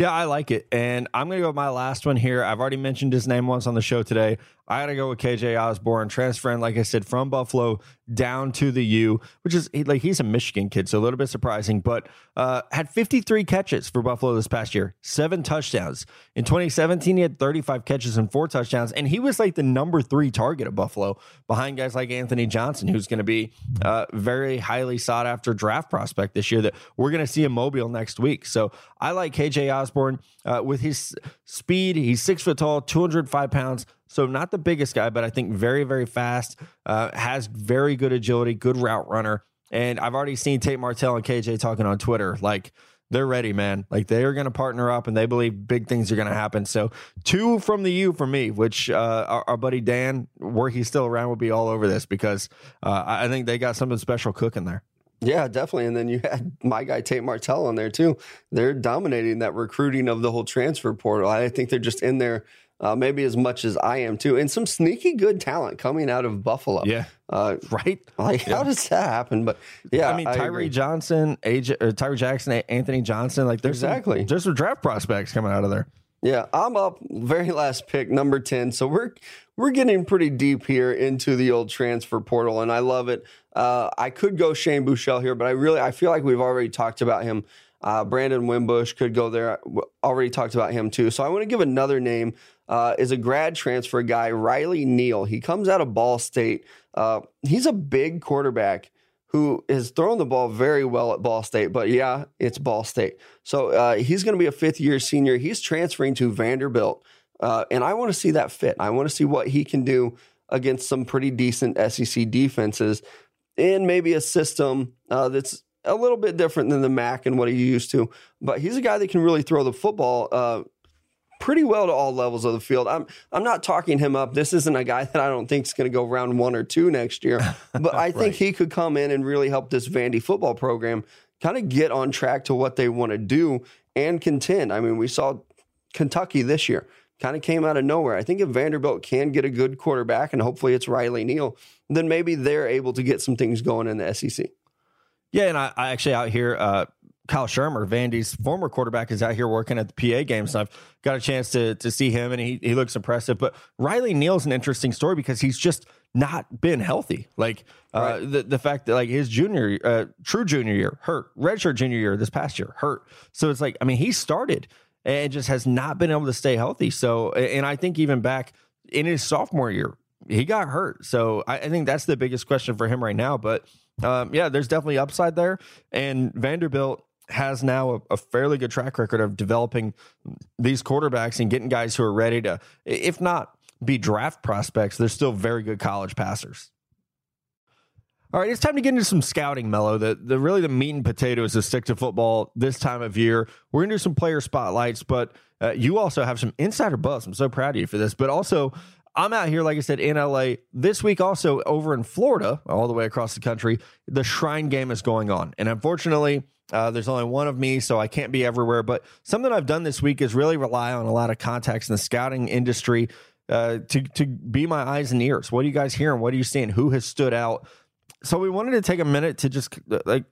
Yeah, I like it. And I'm going to go with my last one here. I've already mentioned his name once on the show today. I got to go with KJ Osborn, transferring, like I said, from Buffalo down to the U, which is like he's a Michigan kid, so a little bit surprising, but uh, had 53 catches for Buffalo this past year, seven touchdowns. In 2017, he had 35 catches and four touchdowns, and he was like the number three target of Buffalo behind guys like Anthony Johnson, who's going to be uh, very highly sought after draft prospect this year that we're going to see in Mobile next week. So I like KJ Osborn uh, with his speed. He's six foot tall, 205 pounds so not the biggest guy, but I think very, very fast. Uh, has very good agility, good route runner. And I've already seen Tate Martell and KJ talking on Twitter. Like they're ready, man. Like they are going to partner up, and they believe big things are going to happen. So two from the U for me, which uh, our, our, buddy Dan, were he still around, would be all over this because uh, I think they got something special cooking there. Yeah, definitely. And then you had my guy Tate Martell on there too. They're dominating that recruiting of the whole transfer portal. I think they're just in there uh, maybe as much as I am too, and some sneaky good talent coming out of Buffalo. Yeah, uh, right. Like, yeah. how does that happen? But yeah, I mean, Tyree Johnson, AJ, uh, Tyree Jackson, Anthony Johnson, like there's exactly some, there's some draft prospects coming out of there. Yeah, I'm up. Very last pick, number ten. So we're we're getting pretty deep here into the old transfer portal, and I love it. Uh, I could go Shane Buechele here, but I really I feel like we've already talked about him Uh, Brandon Wimbush could go there. Already talked about him too. So I want to give another name. Uh, is a grad transfer guy, Riley Neal. He comes out of Ball State. Uh, he's a big quarterback who has thrown the ball very well at Ball State, but yeah, it's Ball State. So uh, he's going to be a fifth year senior. He's transferring to Vanderbilt. Uh, and I want to see that fit. I want to see what he can do against some pretty decent SEC defenses in maybe a system uh, that's a little bit different than the MAC and what he used to. But he's a guy that can really throw the football uh, pretty well to all levels of the field. I'm I'm not talking him up. This isn't a guy <laughs> that I don't think is going to go round one or two next year. <laughs> But I think he could come in and really help this Vandy football program kind of get on track to what they want to do and contend. I mean, we saw Kentucky this year kind of came out of nowhere. I think if Vanderbilt can get a good quarterback, and hopefully it's Riley Neal, then maybe they're able to get some things going in the SEC. Yeah, and I, I actually out here, uh, Kyle Shurmur, Vandy's former quarterback, is out here working at the PA games. And I've got a chance to to see him, and he he looks impressive. But Riley Neal's an interesting story because he's just not been healthy. Like uh, right. the the fact that like his junior, uh, true junior year hurt, redshirt junior year this past year hurt. So it's like I mean he started and just has not been able to stay healthy. So, and I think even back in his sophomore year, he got hurt. So I, I think that's the biggest question for him right now. But um, yeah, there's definitely upside there. And Vanderbilt has now a, a, fairly good track record of developing these quarterbacks and getting guys who are ready to, if not be draft prospects, they're still very good college passers. All right, it's time to get into some scouting, Mello. The, the really the meat and potatoes of stick to football this time of year. We're gonna do some player spotlights, but uh, you also have some insider buzz. I'm so proud of you for this. But also, I'm out here, like I said, in LA this week. Also over in Florida, all the way across the country, the Shrine Game is going on, and unfortunately. Uh, there's only one of me, so I can't be everywhere. But something I've done this week is really rely on a lot of contacts in the scouting industry uh, to to be my eyes and ears. What are you guys hearing? What are you seeing? Who has stood out? so we wanted to take a minute to just like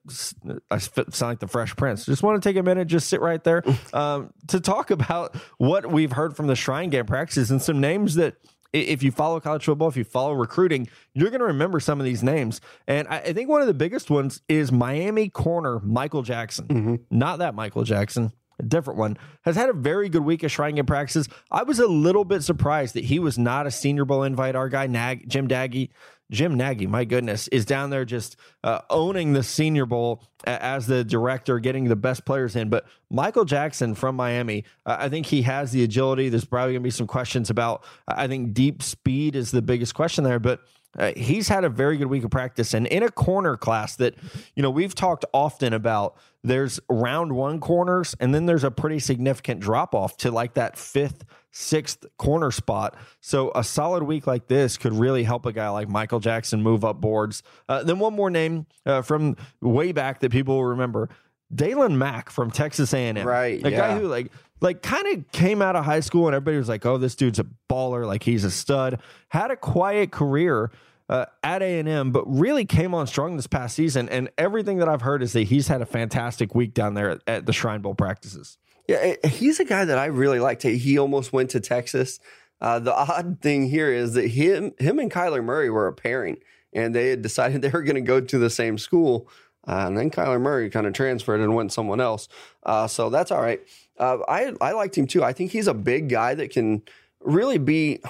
I sound like the Fresh Prince. Just want to take a minute, just sit right there, <laughs> um, to talk about what we've heard from the Shrine Game practices and some names that, if you follow college football, if you follow recruiting, you're going to remember some of these names. And I, I, think one of the biggest ones is Miami corner Michael Jackson. Mm-hmm. Not that Michael Jackson, a different one, has had a very good week of Shrine Game practices. I was a little bit surprised that he was not a Senior Bowl invite. Our guy Nag, Jim Daggy Jim Nagy, my goodness, is down there just uh, owning the Senior Bowl as the director, getting the best players in. But Michael Jackson from Miami, uh, I think he has the agility. There's probably going to be some questions about, I think deep speed is the biggest question there. But uh, he's had a very good week of practice and in a corner class that you know we've talked often about there's round one corners and then there's a pretty significant drop off to like that fifth sixth corner spot so a solid week like this could really help a guy like michael jackson move up boards uh, then one more name uh, from way back that people will remember Daylon Mack from Texas A&M, right? A yeah. guy who like like kind of came out of high school and everybody was like, "Oh, this dude's a baller, like he's a stud." Had a quiet career uh, at A&M, but really came on strong this past season. And everything that I've heard is that he's had a fantastic week down there at, at the Shrine Bowl practices. Yeah, he's a guy that I really liked. He almost went to Texas. Uh, the odd <laughs> thing here is that him, him and Kyler Murray were a pairing, and they had decided <laughs> they were going to go to the same school. Uh, and then Kyler Murray kind of transferred and went someone else. Uh, so that's all right. Uh, I I liked him too. I think he's a big guy that can really be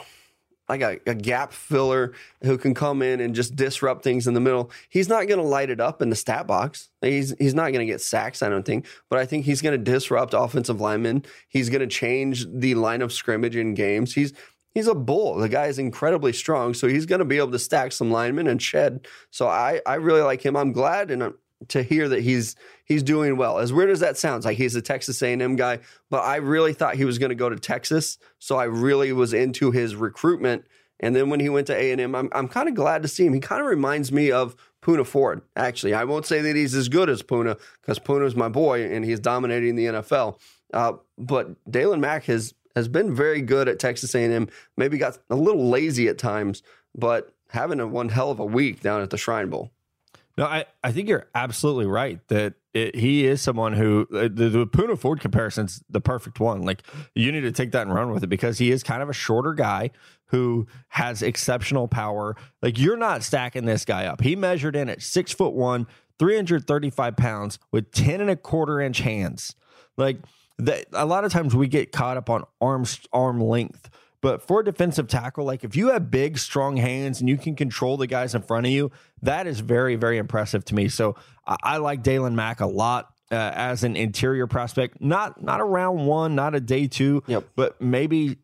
like a, a, gap filler who can come in and just disrupt things in the middle. He's not going to light it up in the stat box. He's he's not going to get sacks, I don't think. But I think he's going to disrupt offensive linemen. He's going to change the line of scrimmage in games. He's he's a bull. The guy is incredibly strong, so he's going to be able to stack some linemen and shed. So I I really like him. I'm glad and to hear that he's he's doing well. As weird as that sounds, like he's a Texas A&M guy, but I really thought he was going to go to Texas, so I really was into his recruitment. And then when he went to A&M, I'm I'm kind of glad to see him. He kind of reminds me of Poona Ford. Actually, I won't say that he's as good as Poona because Poona's my boy and he's dominating the NFL. Uh, but Daylon Mack has has been very good at Texas A&M. Maybe got a little lazy at times, but having a one hell of a week down at the Shrine Bowl. No, I, I think you're absolutely right that it, he is someone who uh, the, the Poona Ford comparison's the perfect one. Like you need to take that and run with it because he is kind of a shorter guy who has exceptional power. Like you're not stacking this guy up. He measured in at six foot one, 335 pounds with 10 and a quarter inch hands. Like that, a lot of times we get caught up on arm arm length. But for defensive tackle, like if you have big, strong hands and you can control the guys in front of you, that is very, very impressive to me. So I, I like Daylon Mack a lot. Uh, as an interior prospect, not not a round one, not a day two, Yep. but maybe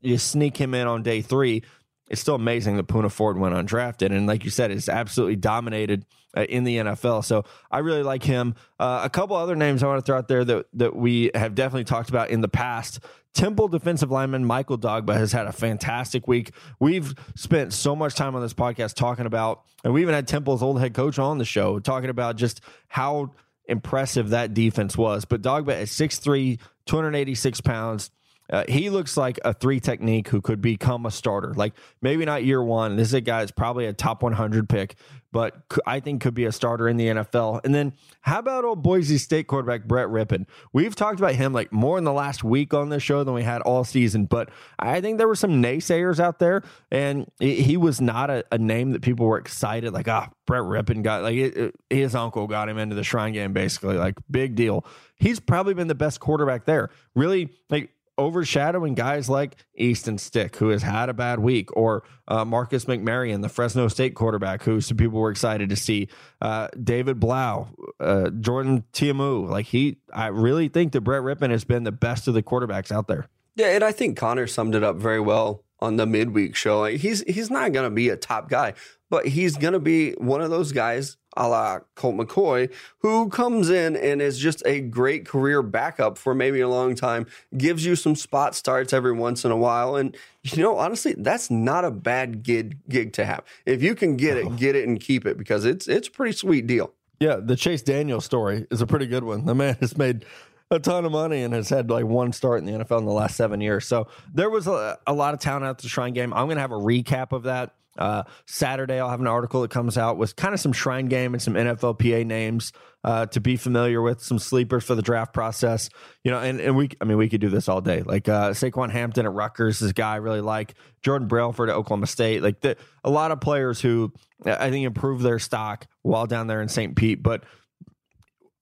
you sneak him in on day three. It's still amazing that Poona Ford went undrafted, and like you said, it's absolutely dominated in the NFL. So I really like him. Uh, a couple other names I want to throw out there that that we have definitely talked about in the past. Temple defensive lineman Michael Dogbe has had a fantastic week. We've spent so much time on this podcast talking about, and we even had Temple's old head coach on the show talking about just how impressive that defense was. But Dogbe at 6'3, 286 pounds. Uh, he looks like a three technique who could become a starter. Like maybe not year one. This is a guy that's probably a top 100 pick, but I think could be a starter in the NFL. And then how about old Boise State quarterback Brett Rypien? We've talked about him like more in the last week on this show than we had all season, but I think there were some naysayers out there, and he was not a, a name that people were excited. Like ah, Brett Rypien got like it, it- his uncle got him into the Shrine Game, basically like big deal. He's probably been the best quarterback there. Really like overshadowing guys like Easton Stick, who has had a bad week, or uh, Marcus McMaryion, the Fresno State quarterback, who some people were excited to see. Uh, David Blough, uh, Jordan Ta'amu. Like he, I really think that Brett Rypien has been the best of the quarterbacks out there. Yeah, and I think Connor summed it up very well on the midweek show. Like, he's he's not going to be a top guy, but he's going to be one of those guys, a la Colt McCoy, who comes in and is just a great career backup for maybe a long time, gives you some spot starts every once in a while, and you know, honestly, that's not a bad gig gig to have. If you can get it, get it and keep it because it's it's a pretty sweet deal. Yeah, the Chase Daniel story is a pretty good one. The man has made a ton of money and has had like one start in the NFL in the last seven years. So there was a, a lot of talent at the Shrine Game. I'm going to have a recap of that. Uh, Saturday, I'll have an article that comes out with kind of some Shrine Game and some NFLPA names uh, to be familiar with, some sleepers for the draft process. You know, and, and we, I mean, we could do this all day. Like uh, Saquan Hampton at Rutgers is a guy I really like. Jordan Brailford at Oklahoma State. Like the, a lot of players who I think improve their stock while down there in St. Pete. But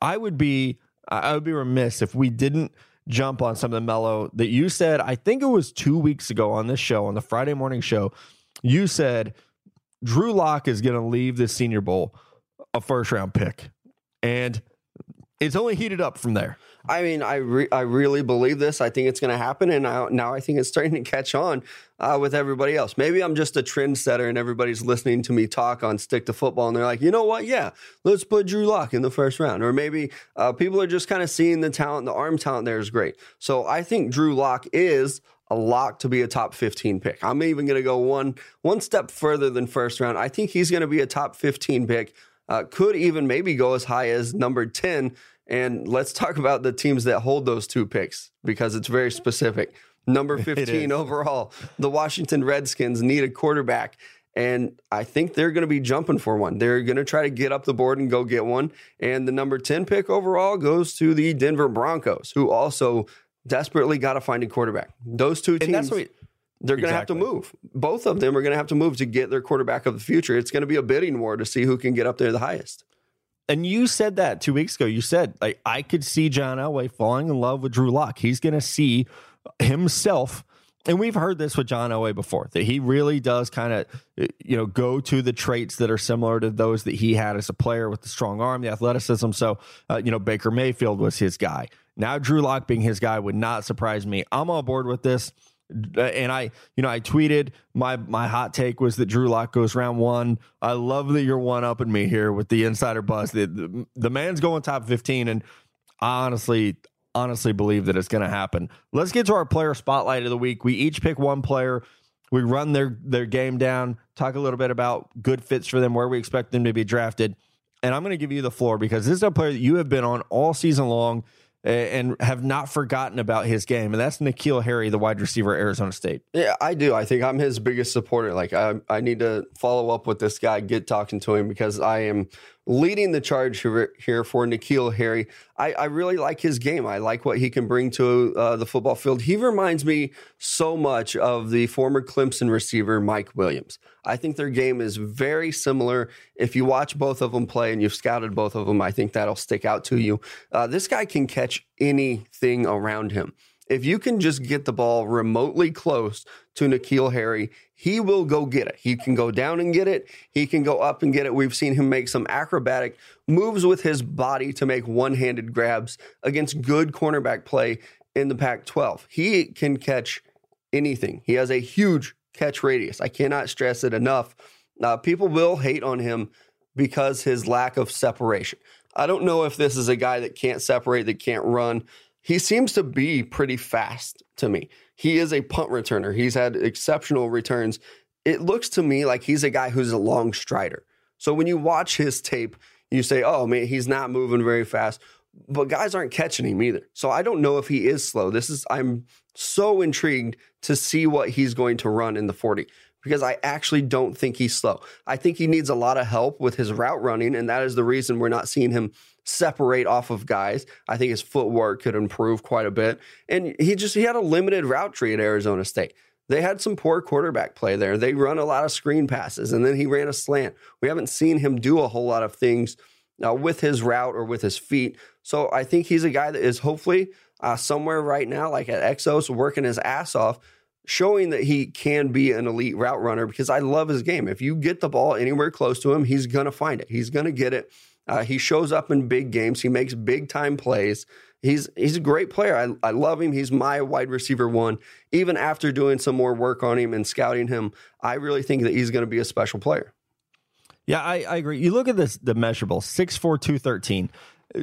I would be I would be remiss if we didn't jump on some of the mellow that you said. I think it was two weeks ago on this show, on the Friday morning show. You said Drew Lock is going to leave the Senior Bowl a first round pick, and it's only heated up from there. I mean, I re- I really believe this. I think it's going to happen, and I, now I think it's starting to catch on uh, with everybody else. Maybe I'm just a trendsetter, and everybody's listening to me talk on stick to football, and they're like, you know what? Yeah, let's put Drew Lock in the first round. Or maybe uh, people are just kind of seeing the talent, the arm talent there is great. So I think Drew Lock is a lock to be a top 15 pick. I'm even going to go one one step further than first round. I think he's going to be a top 15 pick. Uh, could even maybe go as high as number 10. And let's talk about the teams that hold those two picks because it's very specific. Number <laughs> 15 overall, the Washington Redskins need a quarterback. And I think they're going to be jumping for one. They're going to try to get up the board and go get one. And the number 10 pick overall goes to the Denver Broncos, who also desperately got to find a quarterback. Those two teams we, they're going to have to move. Both of them are going to have to move to get their quarterback of the future. It's going to be a bidding war to see who can get up there the highest. And you said that two weeks ago. You said like I could see John Elway falling in love with Drew Lock. He's going to see himself, and we've heard this with John Elway before that he really does kind of you know go to the traits that are similar to those that he had as a player with the strong arm, the athleticism. So uh, you know Baker Mayfield was his guy. Now Drew Lock being his guy would not surprise me. I'm on board with this. Uh, and I, you know, I tweeted my my hot take was that Drew Lock goes round one. I love that you're one upping me here with the insider buzz. The, the, the man's going top fifteen, and I honestly, honestly believe that it's going to happen. Let's get to our player spotlight of the week. We each pick one player. We run their their game down. Talk a little bit about good fits for them, where we expect them to be drafted, and I'm going to give you the floor because this is a player that you have been on all season long and have not forgotten about his game, and that's N'Keal Harry, the wide receiver at Arizona State. Yeah, I do. I think I'm his biggest supporter. Like I, I need to follow up with this guy, get talking to him because I am leading the charge here, for N'Keal Harry. I, I really like his game. I like what he can bring to uh, the football field. He reminds me so much of the former Clemson receiver Mike Williams. I think their game is very similar. If you watch both of them play and you've scouted both of them, I think that'll stick out to you. Uh, this guy can catch anything around him. If you can just get the ball remotely close to N'Keal Harry, he will go get it. He can go down and get it. He can go up and get it. We've seen him make some acrobatic moves with his body to make one handed grabs against good cornerback play in the Pac 12. He can catch anything. He has a huge catch radius. I cannot stress it enough. Uh, people will hate on him because his lack of separation. I don't know if this is a guy that can't separate, that can't run he seems to be pretty fast to me. He is a punt returner. He's had exceptional returns. It looks to me like he's a guy who's a long strider. So when you watch his tape, you say, oh man, he's not moving very fast. But guys aren't catching him either. So I don't know if he is slow. This is, I'm so intrigued to see what he's going to run in the 40 because I actually don't think he's slow. I think he needs a lot of help with his route running, and that is the reason we're not seeing him separate off of guys. I think his footwork could improve quite a bit. And he just he had a limited route tree at Arizona State. They had some poor quarterback play there. They run a lot of screen passes, and then he ran a slant. We haven't seen him do a whole lot of things uh, with his route or with his feet. So I think he's a guy that is hopefully uh, somewhere right now, like at Exos, working his ass off, showing that he can be an elite route runner because I love his game. If you get the ball anywhere close to him, he's going to find it. He's going to get it. Uh, he shows up in big games. He makes big time plays. He's he's a great player. I, I love him. He's my wide receiver one. Even after doing some more work on him and scouting him, I really think that he's going to be a special player. Yeah, I, I agree. You look at this the measurable 6'4", 213.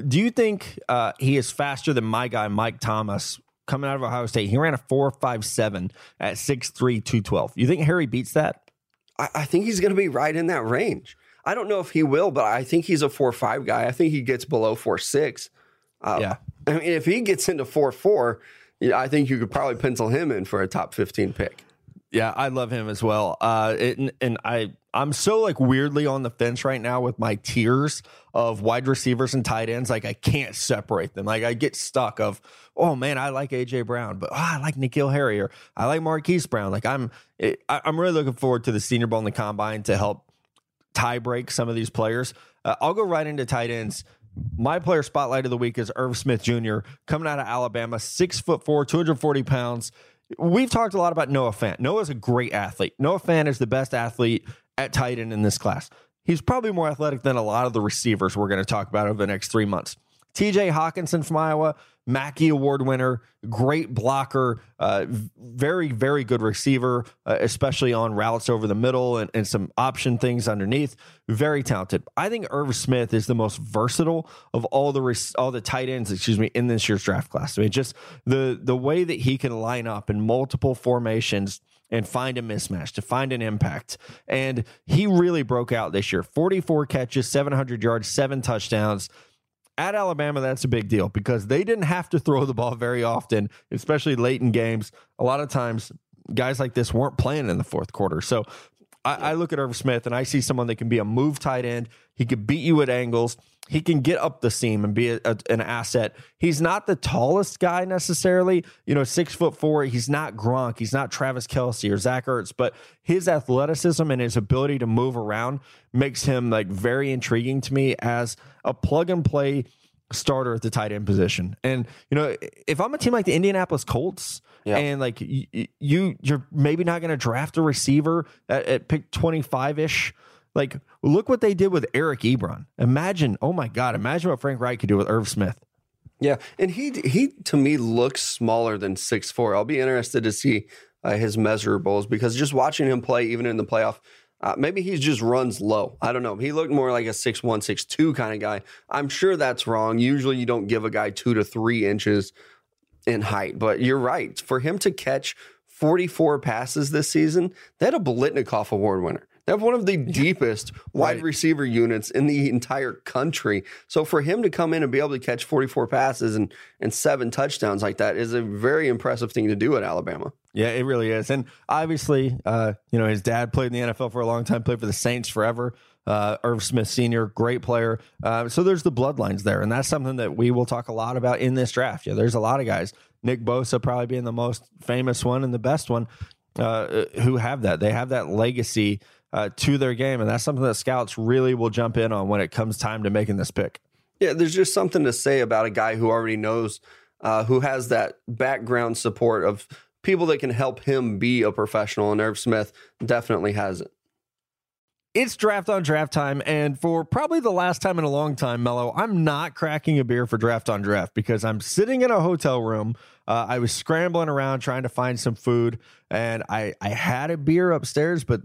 Do you think uh, he is faster than my guy Mike Thomas coming out of Ohio State? He ran a four five seven at 6'3", 212. You think Harry beats that? I, I think he's going to be right in that range. I don't know if he will, but I think he's a four five guy. I think he gets below four six. Uh, yeah, I mean, if he gets into four four, I think you could probably pencil him in for a top fifteen pick. Yeah, I love him as well. Uh, it, and, I I'm so like weirdly on the fence right now with my tiers of wide receivers and tight ends. Like I can't separate them. Like I get stuck of, oh man, I like AJ Brown, but oh, I like N'Keal Harry or I like Marquise Brown. Like I'm, it, I, I'm really looking forward to the Senior Bowl and the Combine to help tie break some of these players. Uh, I'll go right into tight ends. My player spotlight of the week is Irv Smith Jr. coming out of Alabama, six foot four, 240 pounds. We've talked a lot about Noah Fant. Noah's a great athlete. Noah Fant is the best athlete at tight end in this class. He's probably more athletic than a lot of the receivers we're going to talk about over the next three months. TJ Hockenson from Iowa, Mackey Award winner, great blocker, uh, very, very good receiver, uh, especially on routes over the middle and, and, some option things underneath. Very talented. I think Irv Smith is the most versatile of all the all the tight ends, excuse me, in this year's draft class. I mean, just the the way that he can line up in multiple formations and find a mismatch to find an impact. And he really broke out this year. 44 catches, 700 yards, seven touchdowns at Alabama, that's a big deal because they didn't have to throw the ball very often, especially late in games. A lot of times, guys like this weren't playing in the fourth quarter. So I, I look at Irv Smith and I see someone that can be a move tight end. He could beat you at angles. He can get up the seam and be a, a, an asset. He's not the tallest guy necessarily, you know, six foot four. He's not Gronk. He's not Travis Kelce or Zach Ertz, but his athleticism and his ability to move around makes him like very intriguing to me as a plug and play starter at the tight end position. And you know, if I'm a team like the Indianapolis Colts, yeah. and like you, you you're maybe not going to draft a receiver at, at pick 25 ish like, look what they did with Eric Ebron. Imagine, oh my God, imagine what Frank Reich could do with Irv Smith. Yeah, and he he to me looks smaller than six four. I'll be interested to see uh, his measurables because just watching him play, even in the playoff, uh, maybe he just runs low. I don't know. He looked more like a six one, six two kind of guy. I'm sure that's wrong. Usually, you don't give a guy two to three inches in height, but you're right. For him to catch 44 passes this season, that a Biletnikoff Award winner. They have one of the deepest wide right. receiver units in the entire country. So for him to come in and be able to catch 44 passes and, and seven touchdowns like that is a very impressive thing to do at Alabama. Yeah, it really is. And obviously, uh, you know, his dad played in the NFL for a long time, played for the Saints forever. Uh, Irv Smith Sr., great player. Uh, so there's the bloodlines there, and that's something that we will talk a lot about in this draft. Yeah, there's a lot of guys. Nick Bosa probably being the most famous one and the best one uh, who have that. They have that legacy uh, to their game, and that's something that scouts really will jump in on when it comes time to making this pick. Yeah, there's just something to say about a guy who already knows, uh, who has that background support of people that can help him be a professional. And Irv Smith definitely has it. It's draft on draft time, and for probably the last time in a long time, Mello, I'm not cracking a beer for draft on draft because I'm sitting in a hotel room. Uh, I was scrambling around trying to find some food, and I I had a beer upstairs, but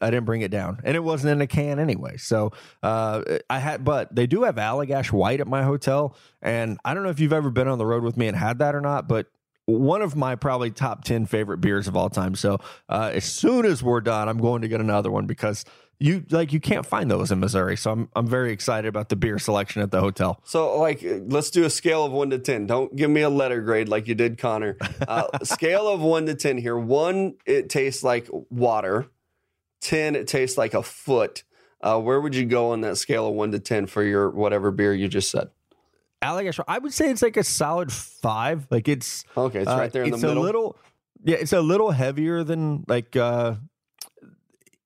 I didn't bring it down, and it wasn't in a can anyway. So uh, I had, but they do have Allagash White at my hotel, and I don't know if you've ever been on the road with me and had that or not, but one of my probably top 10 favorite beers of all time. So uh, as soon as we're done, I'm going to get another one because you like you can't find those in Missouri. So I'm I'm very excited about the beer selection at the hotel. So like let's do a scale of 1 to 10. Don't give me a letter grade like you did Connor. Uh, <laughs> scale of 1 to 10 here. 1 it tastes like water. 10 it tastes like a foot. Uh, where would you go on that scale of 1 to 10 for your whatever beer you just said? Allagash, I would say it's like a solid 5. Like it's Okay, it's right there in uh, it's the middle. a little yeah, it's a little heavier than like uh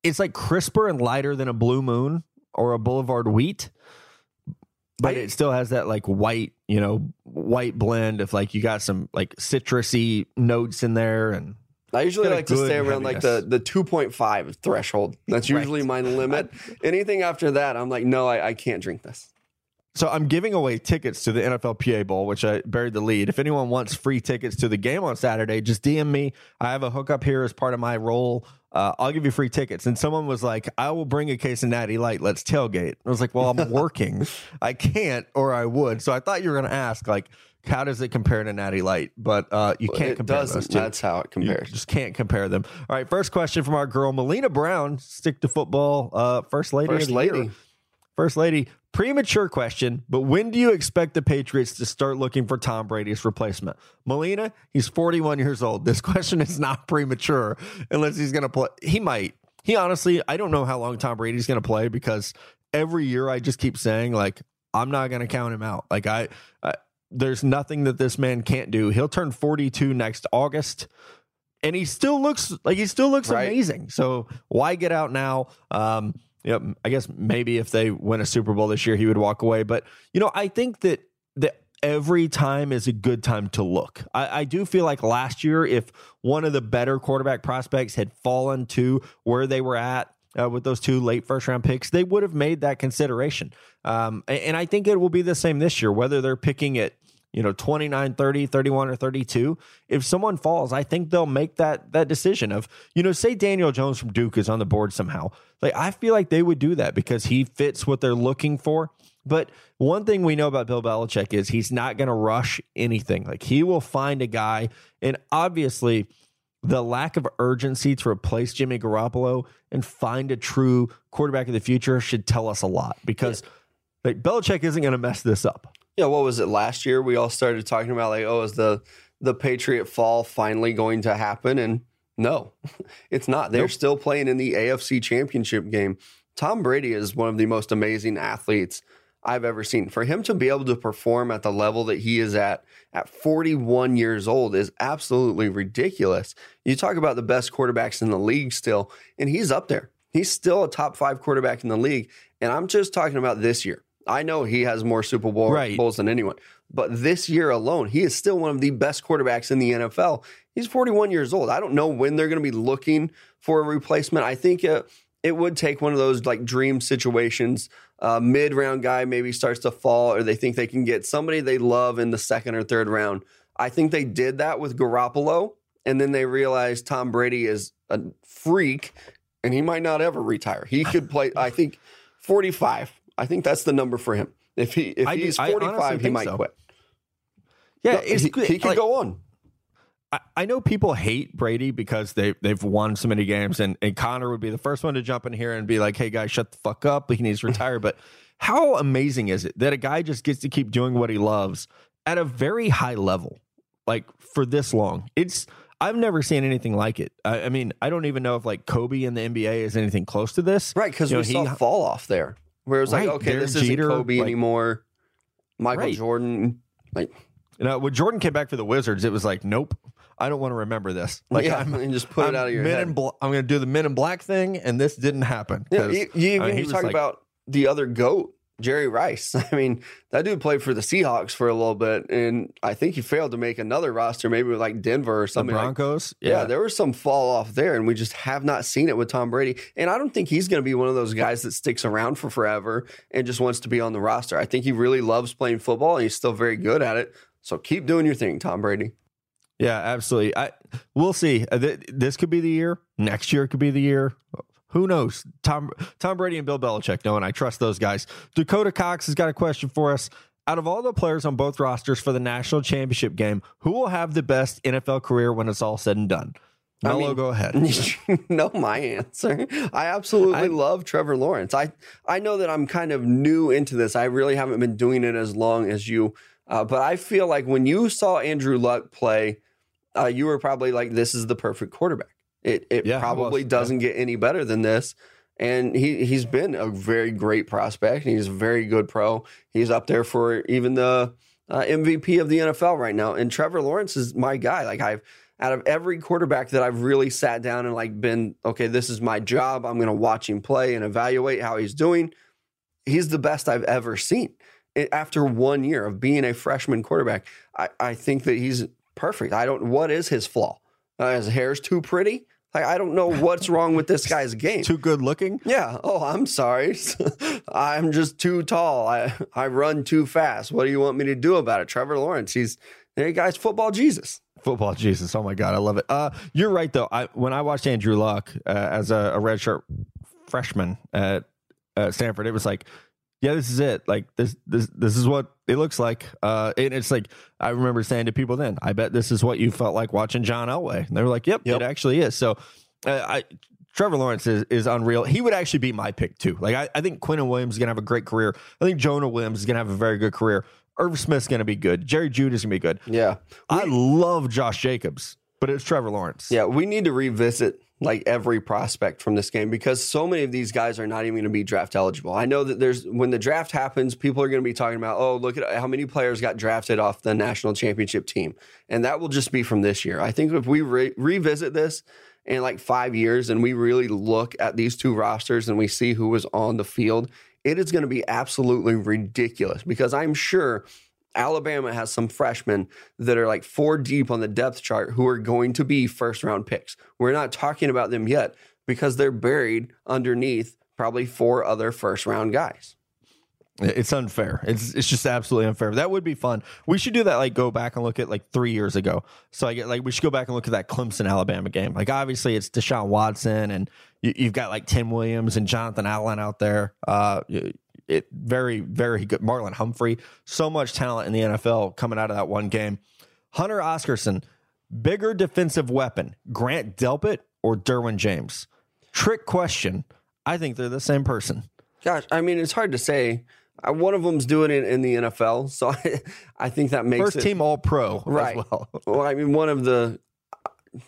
it's like crisper and lighter than a blue moon or a boulevard wheat but I- it still has that like white you know white blend of like you got some like citrusy notes in there and I usually like to stay around like the, the 2.5 threshold. That's Right. usually my limit. <laughs> Anything after that, I'm like, no, I, I can't drink this. so i'm giving away tickets to the nflpa bowl which i buried the lead if anyone wants free tickets to the game on saturday just dm me i have a hookup here as part of my role uh, I'll give you free tickets. And someone was like, I will bring a case of Natty Light. Let's tailgate. I was like, Well, I'm <laughs> working. I can't, or I would. So I thought you were going to ask, like, how does it compare to Natty Light? But uh, you can't it compare doesn't. those two. That's how it You compares. just can't compare them. All right, first question from our girl Melina Brown, stick to football, uh, first lady. First of the year. lady. First lady, premature question, but when do you expect the Patriots to start looking for Tom Brady's replacement? Molina, he's 41 years old. This <laughs> question is not premature unless he's going to play. He might. He honestly, I don't know how long Tom Brady's going to play because every year I just keep saying, like, I'm not going to count him out. Like, I, I, there's nothing that this man can't do. He'll turn 42 next August and he still looks like he still looks Right. amazing. So why get out now? Um, know, I guess maybe if they win a Super Bowl this year, he would walk away. But you know, I think that that every time is a good time to look. I, I do feel like last year, if one of the better quarterback prospects had fallen to where they were at. Uh, with those two late first round picks, they would have made that consideration. Um, and, and I think it will be the same this year, whether they're picking it you know 29 30 31 or 32 if someone falls i think they'll make that that decision of you know say daniel jones from duke is on the board somehow. Like i feel like they would do that because he fits what they're looking for. But one thing we know about bill belichick is he's not going to rush anything. Like he will find a guy and obviously the lack of urgency to replace Jimmy Garoppolo and find a true quarterback of the future should tell us a lot because like Belichick isn't going to mess this up. Yeah, what was it last year? We all started talking about like, oh, is the the Patriot fall finally going to happen? And no, <laughs> it's not. They're Nope. still playing in the AFC Championship game. Tom Brady is one of the most amazing athletes I've ever seen. For him to be able to perform at the level that he is at at 41 years old is absolutely ridiculous. You talk about the best quarterbacks in the league still, and he's up there. He's still a top five quarterback in the league. And I'm just talking about this year. I know he has more Super Bowl Right. Bowls than anyone, but this year alone, he is still one of the best quarterbacks in the NFL. He's 41 years old. I don't know when they're going to be looking for a replacement. I think it, it would take one of those like dream situations. Uh, Mid round guy maybe starts to fall, or they think they can get somebody they love in the second or third round. I think they did that with Garoppolo, and then they realized Tom Brady is a freak, and he might not ever retire. He could play. I think 45. I think that's the number for him. If he if I he's I 45, he might so. quit. Yeah, No, it's he, he could Like, go on. I, I know people hate Brady because they they've won so many games, and, and Connor would be the first one to jump in here and be like, "Hey guys, shut the fuck up. He needs to retire." but how amazing is it that a guy just gets to keep doing what he loves at a very high level, like for this long? It's I've never seen anything like it. I, I mean, I don't even know if like Kobe in the NBA is anything close to this. Right, because we know, saw he- fall off there, where it was Right, like, okay, Derek this isn't Jeter, Kobe like- anymore. Michael Right. Jordan, like, You know, when Jordan came back for the Wizards, it was like, nope, I don't want to remember this. <laughs> Like, yeah, I'm, and just put I'm it out of your men head. in Bla- I'm going to do the Men in Black thing, and this didn't happen. Yeah, you, you even I mean, you talk like- about the other goat, Jerry Rice. <laughs> I mean, that dude played for the Seahawks for a little bit, and I think he failed to make another roster, maybe with like Denver or the something. like Broncos. Yeah. there was some fall off there, and we just have not seen it with Tom Brady. And I don't think he's going to be one of those guys that sticks around for forever and just wants to be on the roster. I think he really loves playing football, and he's still very good at it. So keep doing your thing, Tom Brady. Yeah, absolutely. I we'll see. Uh, This could be the year. Next year could be the year. Who knows? Tom Tom Brady and Bill Belichick know, and I trust those guys. Dakota Cox has got a question for us. Out of all the players on both rosters for the national championship game, who will have the best NFL career when it's all said and done? I mean- go ahead. <laughs> you know my answer. I absolutely I- love Trevor Lawrence. I I know that I'm kind of new into this. I really haven't been doing it as long as you, uh, but I feel like when you saw Andrew Luck play, uh, you were probably like, "This is the perfect quarterback." It it Yeah, probably doesn't get any better than this. And he he's been a very great prospect. He's a very good pro. He's up there for even the uh, MVP of the NFL right now. And Trevor Lawrence is my guy. Like I've out of every quarterback that I've really sat down and like been okay, this is my job. I'm going to watch him play and evaluate how he's doing. He's the best I've ever seen. It- After one year of being a freshman quarterback, I, I think that he's perfect. I don't. What is his flaw? Uh, his hair's too pretty. Like I don't know what's wrong with this <laughs> guy's game. Too good looking. Yeah. Oh, I'm sorry. <laughs> I'm just too tall. I I run too fast. What do you want me to do about it? Trevor Lawrence. He's hey guys, football Jesus. Football Jesus. Oh my God. I love it. Uh, you're right, though. I When I watched Andrew Luck uh, as a, a redshirt freshman at uh, Stanford, it was like, yeah, this is it. Like this, this, this is what it looks like. Uh, and it's like I remember saying to people then, I bet this is what you felt like watching John Elway. And they were like, Yep, Yep. it actually is. So, uh, I Trevor Lawrence is, is unreal. He would actually be my pick too. Like I, I think Quinnen Williams is gonna have a great career. I think Jonah Williams is gonna have a very good career. Irv Smith's gonna be good. Jerry Jeudy is gonna be good. Yeah. I love Josh Jacobs, but it's Trevor Lawrence. Yeah, we need to revisit like every prospect from this game because so many of these guys are not even going to be draft eligible. I know that there's when the draft happens, people are going to be talking about, oh, look at how many players got drafted off the national championship team, and that will just be from this year. I think if we re- revisit this in like five years and we really look at these two rosters and we see who was on the field, it is going to be absolutely ridiculous because I'm sure Alabama has some freshmen that are like four deep on the depth chart who are going to be first round picks. We're not talking about them yet because they're buried underneath probably four other first round guys. It's unfair. It's it's just absolutely unfair. That would be fun. We should do that. Like go back and look at like three years ago. So I get like we should go back and look at that Clemson Alabama game. Like obviously it's Deshaun Watson and you, you've got like Tim Williams and Jonathan Allen out there. Uh, it very very good. Marlon Humphrey. So much talent in the NFL coming out of that one game. Hunter Oscarson, bigger defensive weapon, Grant Delpit or Derwin James? Trick question. I think they're the same person. Gosh, I mean, it's hard to say. Uh, One of them's doing it in the NFL, so <laughs> I, I think that makes First it team All Pro Right. as well. <laughs> Well, I mean, one of the.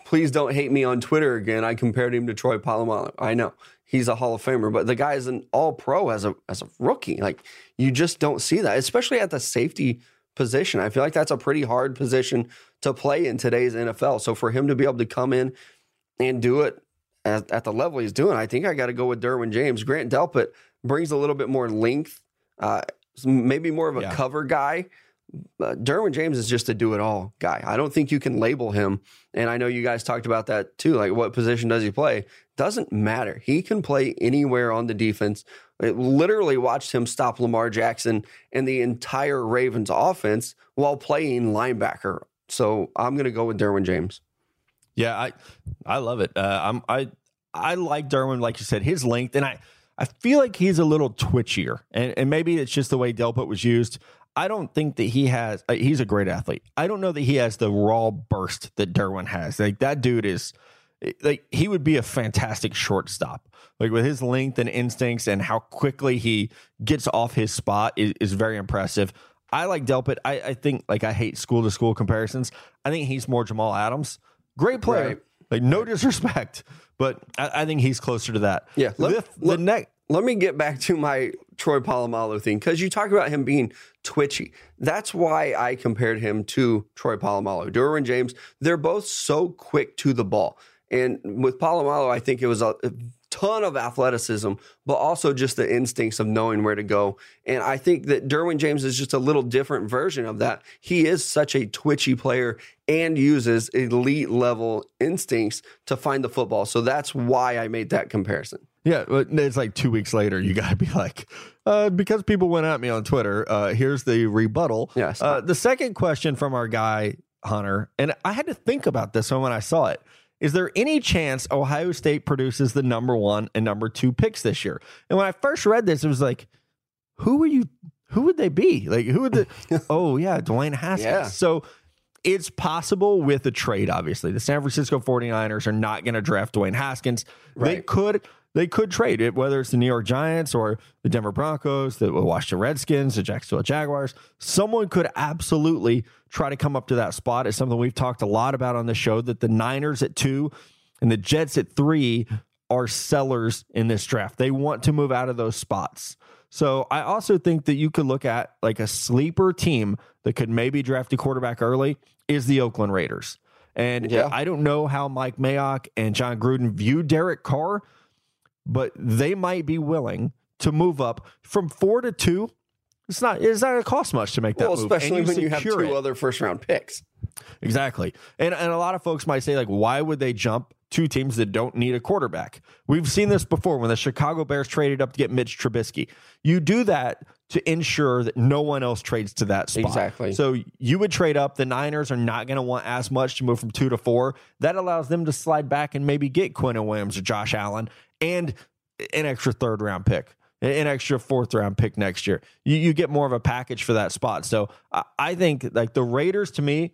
Please don't hate me on Twitter again. I compared him to Troy Polamalu. I know he's a Hall of Famer, but the guy is an All Pro as a as a rookie. Like you just don't see that, especially at the safety position. I feel like that's a pretty hard position to play in today's NFL. So for him to be able to come in and do it at, at the level he's doing, I think I got to go with Derwin James. Grant Delpit brings a little bit more length, uh, maybe more of a Yeah. cover guy. Uh, Derwin James is just a do it all guy. I don't think you can label him. And I know you guys talked about that too. Like, what position does he play? Doesn't matter. He can play anywhere on the defense. It literally watched him stop Lamar Jackson and the entire Ravens offense while playing linebacker. So I'm going to go with Derwin James. Yeah, I I love it. Uh, I'm I I like Derwin, like you said, his length, and I I feel like he's a little twitchier, and and maybe it's just the way Delpit was used. I don't think that he has. Uh, he's a great athlete. I don't know that he has the raw burst that Derwin has. Like that dude is. Like he would be a fantastic shortstop. Like with his length and instincts and how quickly he gets off his spot is, is very impressive. I like Delpit. I, I think like I hate school to school comparisons. I think he's more Jamal Adams Great player. Right. Like no disrespect, but I, I think he's closer to that. Yeah, let- the, the let- next. let me get back to my Troy Polamalu thing because you talk about him being twitchy. That's why I compared him to Troy Polamalu. Derwin James, they're both so quick to the ball. And with Polamalu, I think it was a, a ton of athleticism, but also just the instincts of knowing where to go. And I think that Derwin James is just a little different version of that. He is such a twitchy player and uses elite level instincts to find the football. So that's why I made that comparison. Yeah, it's like two weeks later. You got to be like, uh, because people went at me on Twitter. Uh, here's the rebuttal. Yes. Uh, the second question from our guy Hunter, and I had to think about this one when I saw it. Is there any chance Ohio State produces the number one and number two picks this year? And when I first read this, it was like, who are you? Who would they be? Like, who would the? <laughs> oh yeah, Dwayne Haskins. Yeah. So it's possible with a trade, obviously. The San Francisco 49ers are not going to draft Dwayne Haskins. They could they could trade it, whether it's the New York Giants or the Denver Broncos, the Washington Redskins, the Jacksonville Jaguars. Someone could absolutely try to come up to that spot. It's something we've talked a lot about on the show that the Niners at two and the Jets at three are sellers in this draft. They want to move out of those spots. So I also think that you could look at like a sleeper team that could maybe draft a quarterback early is the Oakland Raiders. And Yeah. I don't know how Mike Mayock and Jon Gruden view Derek Carr, but they might be willing to move up from four to two. It's not. It's not going to cost much to make that Well, move, especially and when you have two it. other first round picks. Exactly. And and a lot of folks might say like why would they jump two teams that don't need a quarterback? We've seen this before when the Chicago Bears traded up to get Mitch Trubisky. You do that to ensure that no one else trades to that spot. Exactly. So you would trade up. The Niners are not going to want as much to move from 2 to 4. That allows them to slide back and maybe get Quinn Williams or Josh Allen and an extra third round pick an extra fourth round pick next year. You, you get more of a package for that spot. So I, I think like the Raiders to me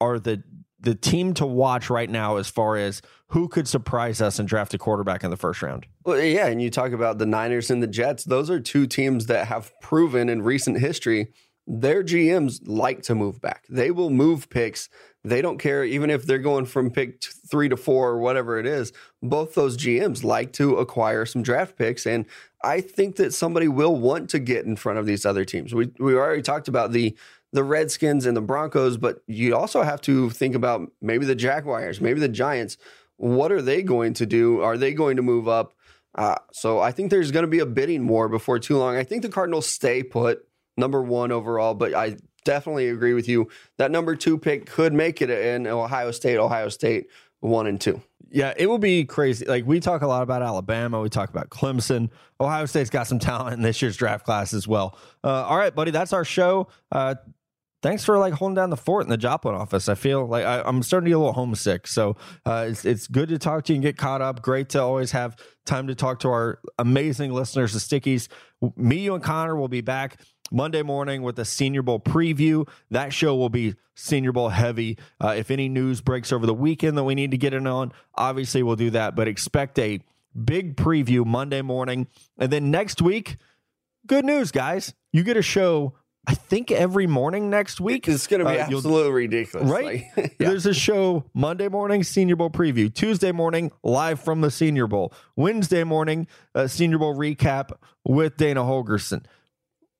are the the team to watch right now as far as who could surprise us and draft a quarterback in the first round. Well, yeah, and you talk about the Niners and the Jets. Those are two teams that have proven in recent history their GMs like to move back. They will move picks. They don't care even if they're going from pick three to four or whatever it is. Both those GMs like to acquire some draft picks, and I think that somebody will want to get in front of these other teams. We we already talked about the the Redskins and the Broncos, but you also have to think about maybe the Jaguars, maybe the Giants. What are they going to do? Are they going to move up? Uh, so I think there's going to be a bidding war before too long. I think the Cardinals stay put number one overall, but I definitely agree with you. That number two pick could make it in Ohio State, Ohio State one and two. Yeah, it will be crazy. Like we talk a lot about Alabama, we talk about Clemson. Ohio State's got some <laughs> talent in this year's draft class as well. Uh, all right, buddy, that's our show. Uh, thanks for like holding down the fort in the Joplin office. I feel like I, I'm starting to get a little homesick. So uh, it's it's good to talk to you and get caught up. Great to always have time to talk to our amazing listeners, the Stickies. Me, you, and Connor will be back Monday morning with a Senior Bowl preview. That show will be Senior Bowl heavy. Uh, if any news breaks over the weekend that we need to get in on, obviously we'll do that. But expect a big preview Monday morning, and then next week. Good news, guys! You get a show. I think every morning next week. It's going to be Uh, absolutely ridiculous. Right? Like, <laughs> yeah. There's a show Monday morning, Senior Bowl preview. Tuesday morning, live from the Senior Bowl. Wednesday morning, uh, Senior Bowl recap with Dana Holgorsen.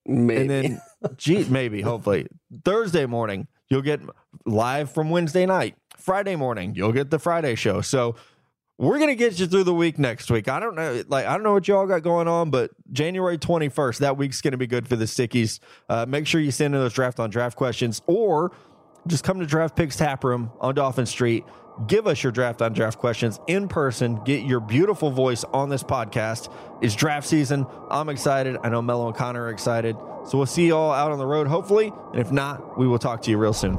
Maybe. And then, <laughs> gee, maybe, hopefully, Thursday morning, you'll get live from Wednesday night. Friday morning, you'll get the Friday show. So we're gonna get you through the week next week. I don't know, like I don't know what y'all got going on, but January twenty first, that week's gonna be good for the stickies. Uh, make sure you send in those draft on draft questions, or just come to Draft Picks Tap Room on Dolphin Street. Give us your draft on draft questions in person. Get your beautiful voice on this podcast. It's draft season. I'm excited. I know Mello and Connor are excited. So we'll see you all out on the road, hopefully. And if not, we will talk to you real soon.